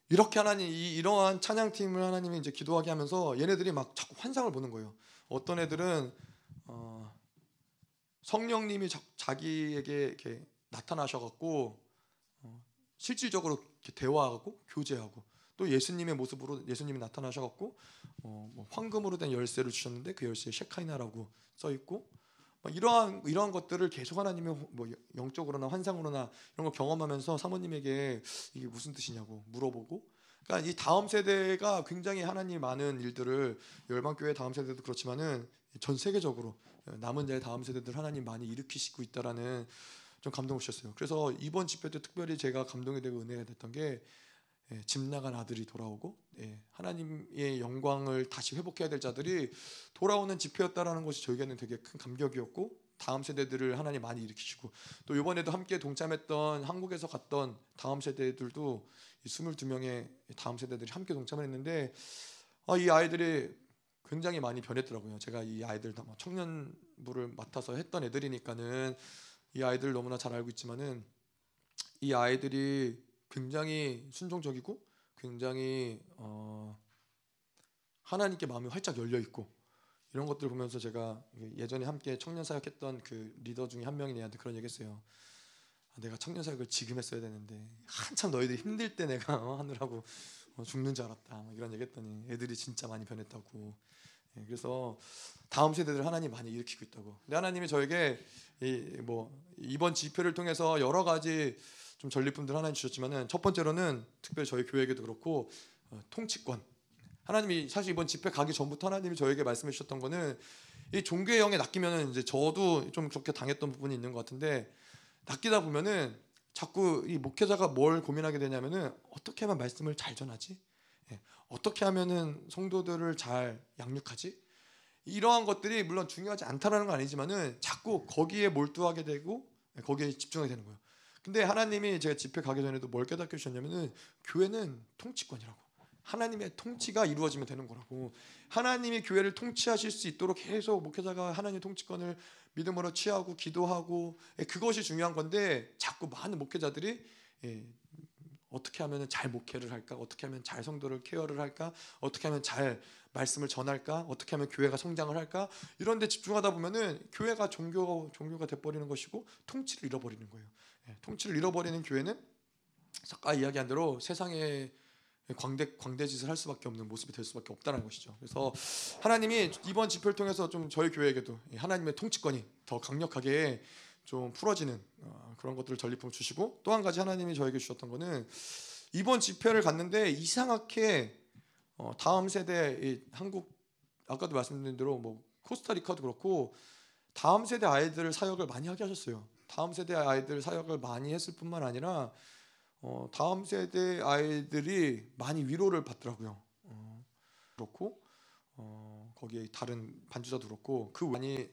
이렇게 하나님 이 이러한 찬양팀을 하나님이 이제 기도하게 하면서 얘네들이 막 자꾸 환상을 보는 거예요. 어떤 애들은 어, 성령님이 자, 기에게 이렇게 나타나셔갖고 어, 실질적으로 대화하고 교제하고 또 예수님의 모습으로 예수님이 나타나셔갖고 어, 뭐 황금으로 된 열쇠를 주셨는데 그 열쇠에 셰카이나라고 써 있고 이러한 이러한 것들을 계속 하나님의 뭐 영적으로나 환상으로나 이런 걸 경험하면서 사모님에게 이게 무슨 뜻이냐고 물어보고 그러니까 이 다음 세대가 굉장히 하나님 많은 일들을 열방 교회 다음 세대도 그렇지만은 전 세계적으로 남은 자의 다음 세대들 하나님 많이 일으키시고 있다라는 좀 감동을 주셨어요. 그래서 이번 집회 때 특별히 제가 감동이 되고 은혜가 됐던 게 예, 집 나간 아들이 돌아오고 예, 하나님의 영광을 다시 회복해야 될 자들이 돌아오는 집회였다라는 것이 저에게는 되게 큰 감격이었고 다음 세대들을 하나님 많이 일으키시고 또 이번에도 함께 동참했던 한국에서 갔던 다음 세대들도 22명의 다음 세대들이 함께 동참을 했는데 아, 이 아이들이 굉장히 많이 변했더라고요. 제가 이 아이들 다뭐 청년부를 맡아서 했던 애들이니까는 이 아이들 너무나 잘 알고 있지만은 이 아이들이 굉장히 순종적이고 굉장히 어 하나님께 마음이 활짝 열려 있고 이런 것들 을 보면서 제가 예전에 함께 청년 사역했던 그 리더 중에 한 명이 내한테 그런 얘기했어요. 아, 내가 청년 사역을 지금 했어야 되는데 한참 너희들 힘들 때 내가 어, 하느라고 어, 죽는 줄 알았다. 이런 얘기했더니 애들이 진짜 많이 변했다고. 예, 그래서 다음 세대들 하나님 많이 일으키고 있다고. 근데 하나님이 저에게 이 뭐 이번 집회를 통해서 여러 가지 좀 전리품들 하나님 주셨지만은 첫 번째로는 특별히 저희 교회에게도 그렇고 어, 통치권. 하나님이 사실 이번 집회 가기 전부터 하나님이 저에게 말씀해 주셨던 거는 이 종교의 영에 낚이면은 이제 저도 좀 그렇게 당했던 부분이 있는 것 같은데 낚이다 보면은 자꾸 이 목회자가 뭘 고민하게 되냐면은 어떻게 하면 말씀을 잘 전하지? 예, 어떻게 하면은 성도들을 잘 양육하지? 이러한 것들이 물론 중요하지 않다라는 건 아니지만은 자꾸 거기에 몰두하게 되고 거기에 집중하게 되는 거예요. 근데 하나님이 제가 집회 가기 전에도 뭘 깨닫게 주셨냐면은 교회는 통치권이라고. 하나님의 통치가 이루어지면 되는 거라고. 하나님이 교회를 통치하실 수 있도록 계속 목회자가 하나님의 통치권을 믿음으로 취하고 기도하고 예, 그것이 중요한 건데 자꾸 많은 목회자들이 예, 어떻게 하면 잘 목회를 할까? 어떻게 하면 잘 성도를 케어를 할까? 어떻게 하면 잘 말씀을 전할까? 어떻게 하면 교회가 성장을 할까? 이런 데 집중하다 보면은 교회가 종교 종교가 돼 버리는 것이고 통치를 잃어버리는 거예요. 예, 통치를 잃어버리는 교회는 아까 이야기한 대로 세상에 광대 광대짓을 할 수밖에 없는 모습이 될 수밖에 없다는 것이죠. 그래서 하나님이 이번 집회를 통해서 좀 저희 교회에게도 하나님의 통치권이 더 강력하게 좀 풀어지는 어, 그런 것들을 전리품 주시고 또 한 가지 하나님이 저에게 주셨던 거는 이번 집회를 갔는데 이상하게 어, 다음 세대 한국 아까도 말씀드린 대로 뭐 코스타리카도 그렇고 다음 세대 아이들 사역을 많이 하게 하셨어요. 다음 세대 아이들 사역을 많이 했을 뿐만 아니라 어, 다음 세대 아이들이 많이 위로를 받더라고요. 어, 그렇고 어, 거기에 다른 반주자도 그렇고 그 많이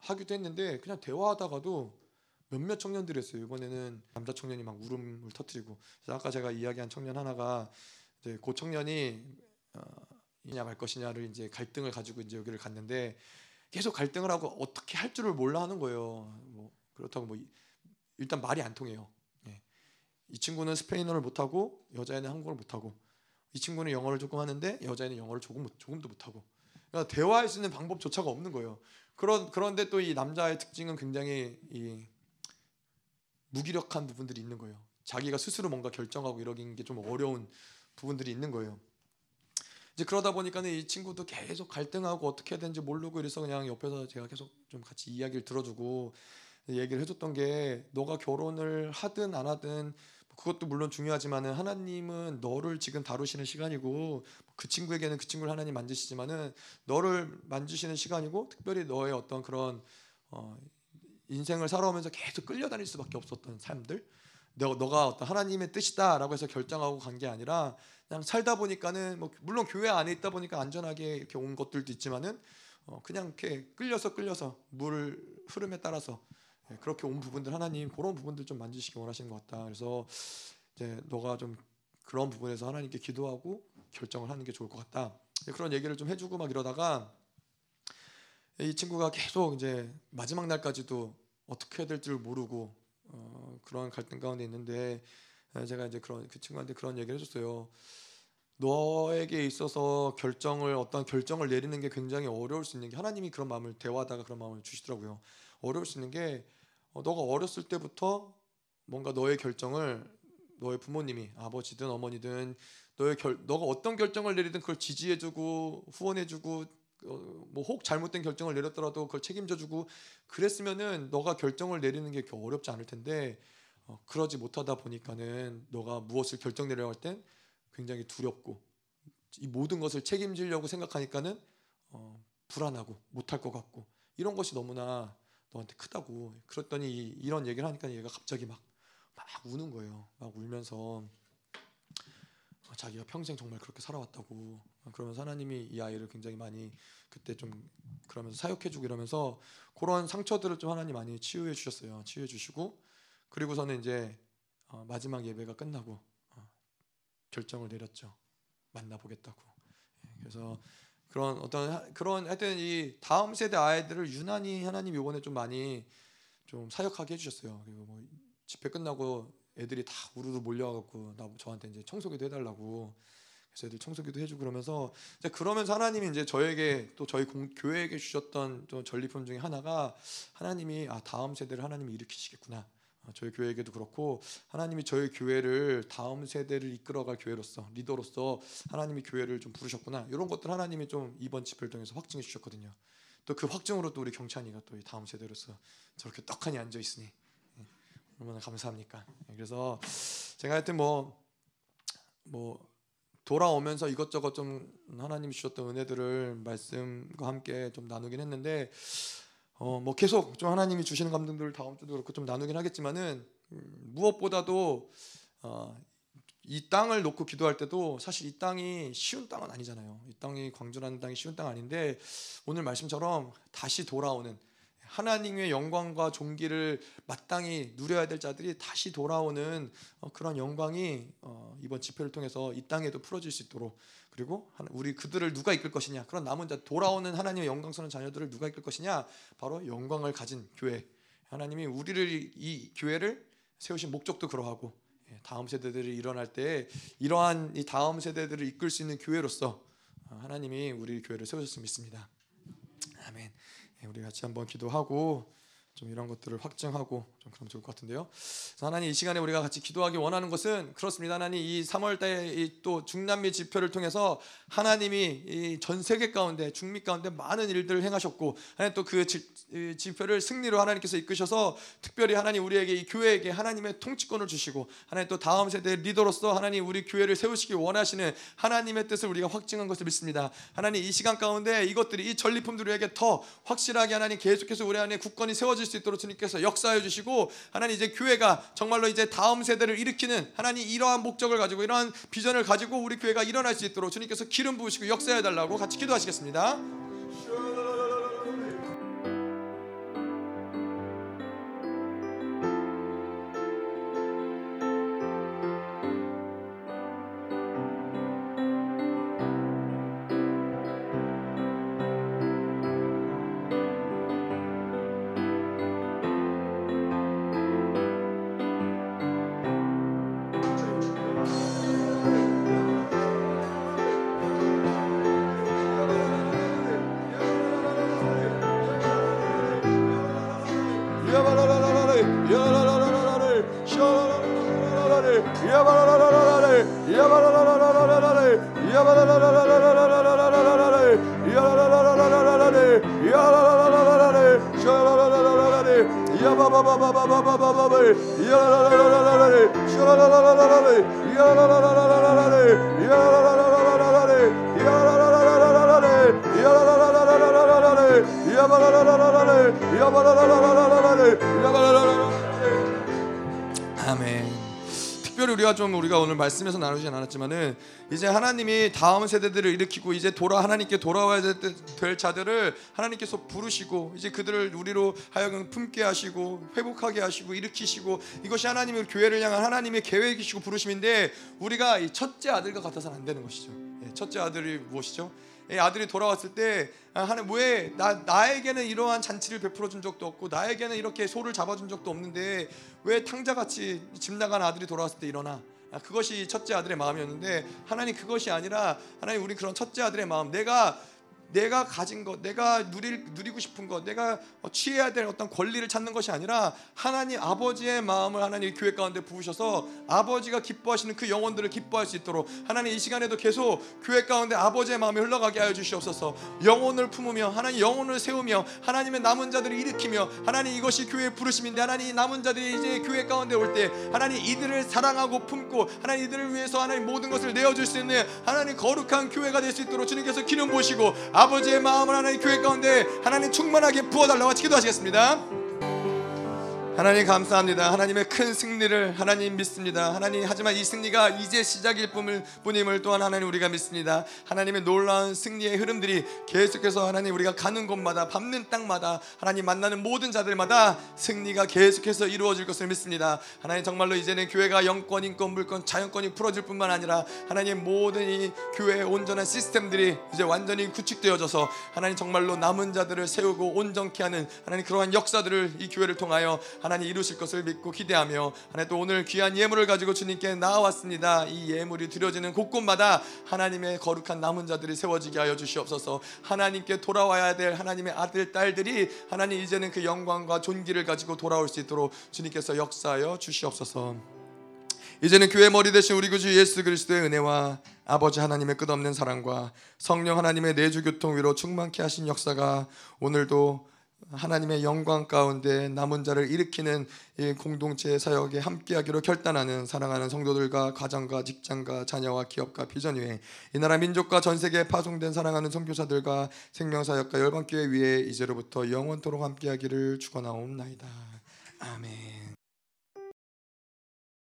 하기도 했는데 그냥 대화하다가도 몇몇 청년들이었어요. 이번에는 남자 청년이 막 울음을 터뜨리고 아까 제가 이야기한 청년 하나가 이제 그 청년이 어, 이냐 말 것이냐를 이제 갈등을 가지고 이제 여기를 갔는데 계속 갈등을 하고 어떻게 할 줄을 몰라 하는 거예요. 뭐 그렇다고 뭐 일단 말이 안 통해요. 예. 이 친구는 스페인어를 못 하고 여자애는 한국어를 못 하고 이 친구는 영어를 조금 하는데 여자애는 영어를 조금 조금도 못 하고 그러니까 대화할 수 있는 방법조차가 없는 거예요. 그런 그런데 또 이 남자의 특징은 굉장히 이 무기력한 부분들이 있는 거예요. 자기가 스스로 뭔가 결정하고 이러는 게 좀 어려운 부분들이 있는 거예요. 이제 그러다 보니까는 이 친구도 계속 갈등하고 어떻게 해야 되는지 모르고 이래서 그냥 옆에서 제가 계속 좀 같이 이야기를 들어주고 얘기를 해줬던 게 너가 결혼을 하든 안 하든 그것도 물론 중요하지만은 하나님은 너를 지금 다루시는 시간이고 그 친구에게는 그 친구를 하나님 만드시지만은 너를 만지시는 시간이고 특별히 너의 어떤 그런 어, 인생을 살아오면서 계속 끌려다닐 수밖에 없었던 삶들 너, 너가 어떤 하나님의 뜻이다라고 해서 결정하고 간 게 아니라 그냥 살다 보니까는 뭐 물론 교회 안에 있다 보니까 안전하게 이렇게 온 것들도 있지만은 어 그냥 이렇게 끌려서 끌려서 물 흐름에 따라서 예, 그렇게 온 부분들 하나님 그런 부분들 좀 만지시기 원하시는 것 같다. 그래서 이제 너가 좀 그런 부분에서 하나님께 기도하고 결정을 하는 게 좋을 것 같다. 그런 얘기를 좀 해주고 막 이러다가 이 친구가 계속 이제 마지막 날까지도 어떻게 해야 될지를 모르고 어, 그런 갈등 가운데 있는데 제가 이제 그런 그 친구한테 그런 얘기를 해줬어요. 너에게 있어서 결정을 어떤 결정을 내리는 게 굉장히 어려울 수 있는 게 하나님이 그런 마음을 대화하다가 그런 마음을 주시더라고요. 어려울 수 있는 게 어, 너가 어렸을 때부터 뭔가 너의 결정을 너의 부모님이 아버지든 어머니든 너의 결 너가 어떤 결정을 내리든 그걸 지지해주고 후원해주고 어, 뭐혹 잘못된 결정을 내렸더라도 그걸 책임져주고 그랬으면은 너가 결정을 내리는 게 어렵지 않을 텐데 어, 그러지 못하다 보니까는 너가 무엇을 결정 내려고 할 땐 굉장히 두렵고 이 모든 것을 책임지려고 생각하니까는 어, 불안하고 못할 것 같고 이런 것이 너무나 너한테 크다고 그랬더니 이런 얘기를 하니까 얘가 갑자기 막 막 우는 거예요. 막 울면서 자기가 평생 정말 그렇게 살아왔다고 그러면서 하나님이 이 아이를 굉장히 많이 그때 좀 그러면서 사역해주고 이러면서 그런 상처들을 좀 하나님 많이 치유해 주셨어요. 치유해 주시고 그리고서는 이제 어, 마지막 예배가 끝나고 어, 결정을 내렸죠. 만나보겠다고. 예, 그래서 그런 어떤 그런 하여튼 이 다음 세대 아이들을 유난히 하나님 요번에 좀 많이 좀 사역하게 해주셨어요. 그리고 뭐 집회 끝나고 애들이 다 우르르 몰려와갖고 나 저한테 이제 청소기도 해달라고 그래서 애들 청소기도 해주고 그러면서 이제 그러면서 하나님이 이제 저에게 또 저희 공, 교회에게 주셨던 또 전리품 중에 하나가 하나님이 아 다음 세대를 하나님이 일으키시겠구나 어, 저희 교회에게도 그렇고 하나님이 저희 교회를 다음 세대를 이끌어갈 교회로서 리더로서 하나님이 교회를 좀 부르셨구나 이런 것들 하나님이 좀 이번 집회를 통해서 확증해 주셨거든요. 또 그 확증으로 또 우리 경찬이가 또 다음 세대로서 저렇게 떡하니 앉아 있으니 예, 얼마나 감사합니까? 예, 그래서 제가 하여튼 뭐뭐 뭐 돌아오면서 이것저것 좀 하나님이 주셨던 은혜들을 말씀과 함께 좀 나누긴 했는데 어 뭐 계속 좀 하나님이 주시는 감동들을 다음 주도 그렇고 좀 나누긴 하겠지만은 음, 무엇보다도 어, 이 땅을 놓고 기도할 때도 사실 이 땅이 쉬운 땅은 아니잖아요. 이 땅이 광주라는 땅이 쉬운 땅 아닌데 오늘 말씀처럼 다시 돌아오는 하나님의 영광과 존귀를 마땅히 누려야 될 자들이 다시 돌아오는 어, 그런 영광이 어, 이번 집회를 통해서 이 땅에도 풀어질 수 있도록 그리고 우리 그들을 누가 이끌 것이냐 그런 남은 자 돌아오는 하나님의 영광스러운 자녀들을 누가 이끌 것이냐 바로 영광을 가진 교회 하나님이 우리를 이 교회를 세우신 목적도 그러하고 예, 다음 세대들이 일어날 때 이러한 이 다음 세대들을 이끌 수 있는 교회로서 어, 하나님이 우리 교회를 세우셨으면 믿습니다. 아멘. 예, 우리 같이 한번 기도하고 좀 이런 것들을 확증하고 좀 그러면 좋을 것 같은데요. 하나님 이 시간에 우리가 같이 기도하기 원하는 것은 그렇습니다. 하나님 이 3월달에 또 중남미 집회를 통해서 하나님이 이전 세계 가운데 중미 가운데 많은 일들을 행하셨고 하나님 또그 집회를 승리로 하나님께서 이끄셔서 특별히 하나님 우리에게 이 교회에게 하나님의 통치권을 주시고 하나님 또 다음 세대 리더로서 하나님 우리 교회를 세우시기 원하시는 하나님의 뜻을 우리가 확증한 것을 믿습니다. 하나님 이 시간 가운데 이것들이 이 전리품들에게 더 확실하게 하나님 계속해서 우리 안에 국권이 세워질 수 있도록 주님께서 역사해 주시고 하나님 이제 교회가 정말로 이제 다음 세대를 일으키는 하나님 이러한 목적을 가지고 이러한 비전을 가지고 우리 교회가 일어날 수 있도록 주님께서 기름 부으시고 역사해 달라고 같이 기도하시겠습니다. 좀 우리가 오늘 말씀에서 나누진 않았지만은 이제 하나님이 다음 세대들을 일으키고 이제 돌아 하나님께 돌아와야 될, 될 자들을 하나님께서 부르시고 이제 그들을 우리로 하여금 품게 하시고 회복하게 하시고 일으키시고 이것이 하나님의 교회를 향한 하나님의 계획이시고 부르심인데 우리가 이 첫째 아들과 같아서는 안 되는 것이죠. 예, 첫째 아들이 무엇이죠? 이 아들이 돌아왔을 때 아, 하나님 왜 나 나에게는 이러한 잔치를 베풀어 준 적도 없고 나에게는 이렇게 소를 잡아준 적도 없는데 왜 탕자같이 집 나간 아들이 돌아왔을 때 일어나? 아, 그것이 첫째 아들의 마음이었는데 하나님 그것이 아니라 하나님 우리 그런 첫째 아들의 마음. 내가 내가 가진 것, 내가 누릴, 누리고 싶은 것, 내가 취해야 될 어떤 권리를 찾는 것이 아니라 하나님 아버지의 마음을 하나님 교회 가운데 부으셔서 아버지가 기뻐하시는 그 영혼들을 기뻐할 수 있도록 하나님 이 시간에도 계속 교회 가운데 아버지의 마음이 흘러가게 하여 주시옵소서. 영혼을 품으며 하나님 영혼을 세우며 하나님의 남은 자들을 일으키며 하나님 이것이 교회의 부르심인데 하나님 이 남은 자들이 이제 교회 가운데 올 때 하나님 이들을 사랑하고 품고 하나님 이들을 위해서 하나님 모든 것을 내어줄 수 있는 하나님 거룩한 교회가 될 수 있도록 주님께서 기름 보시고 아버지의 마음을 하나님 교회 가운데 하나님 충만하게 부어달라고 같이 기도하시겠습니다. 하나님 감사합니다. 하나님의 큰 승리를 하나님 믿습니다. 하나님 하지만 이 승리가 이제 시작일 뿐임을 또한 하나님 우리가 믿습니다. 하나님의 놀라운 승리의 흐름들이 계속해서 하나님 우리가 가는 곳마다 밟는 땅마다 하나님 만나는 모든 자들마다 승리가 계속해서 이루어질 것을 믿습니다. 하나님 정말로 이제는 교회가 영권, 인권, 물권, 자연권이 풀어질 뿐만 아니라 하나님 모든 이 교회의 온전한 시스템들이 이제 완전히 구축되어져서 하나님 정말로 남은 자들을 세우고 온전케 하는 하나님 그러한 역사들을 이 교회를 통하여 하나님 이루실 것을 믿고 기대하며 하나님 또 오늘 귀한 예물을 가지고 주님께 나와왔습니다. 이 예물이 드려지는 곳곳마다 하나님의 거룩한 남은 자들이 세워지게 하여 주시옵소서. 하나님께 돌아와야 될 하나님의 아들 딸들이 하나님 이제는 그 영광과 존귀를 가지고 돌아올 수 있도록 주님께서 역사하여 주시옵소서. 이제는 교회 머리 대신 우리 구주 예수 그리스도의 은혜와 아버지 하나님의 끝없는 사랑과 성령 하나님의 내주 교통 위로 충만케 하신 역사가 오늘도 하나님의 영광 가운데 남은 자를 일으키는 이 공동체 사역에 함께하기로 결단하는 사랑하는 성도들과 가정과 직장과 자녀와 기업과 비전 위에 이 나라 민족과 전 세계에 파송된 사랑하는 선교사들과 생명 사역과 열방교회 위에 이제로부터 영원토록 함께하기를 축원하옵나이다. 아멘.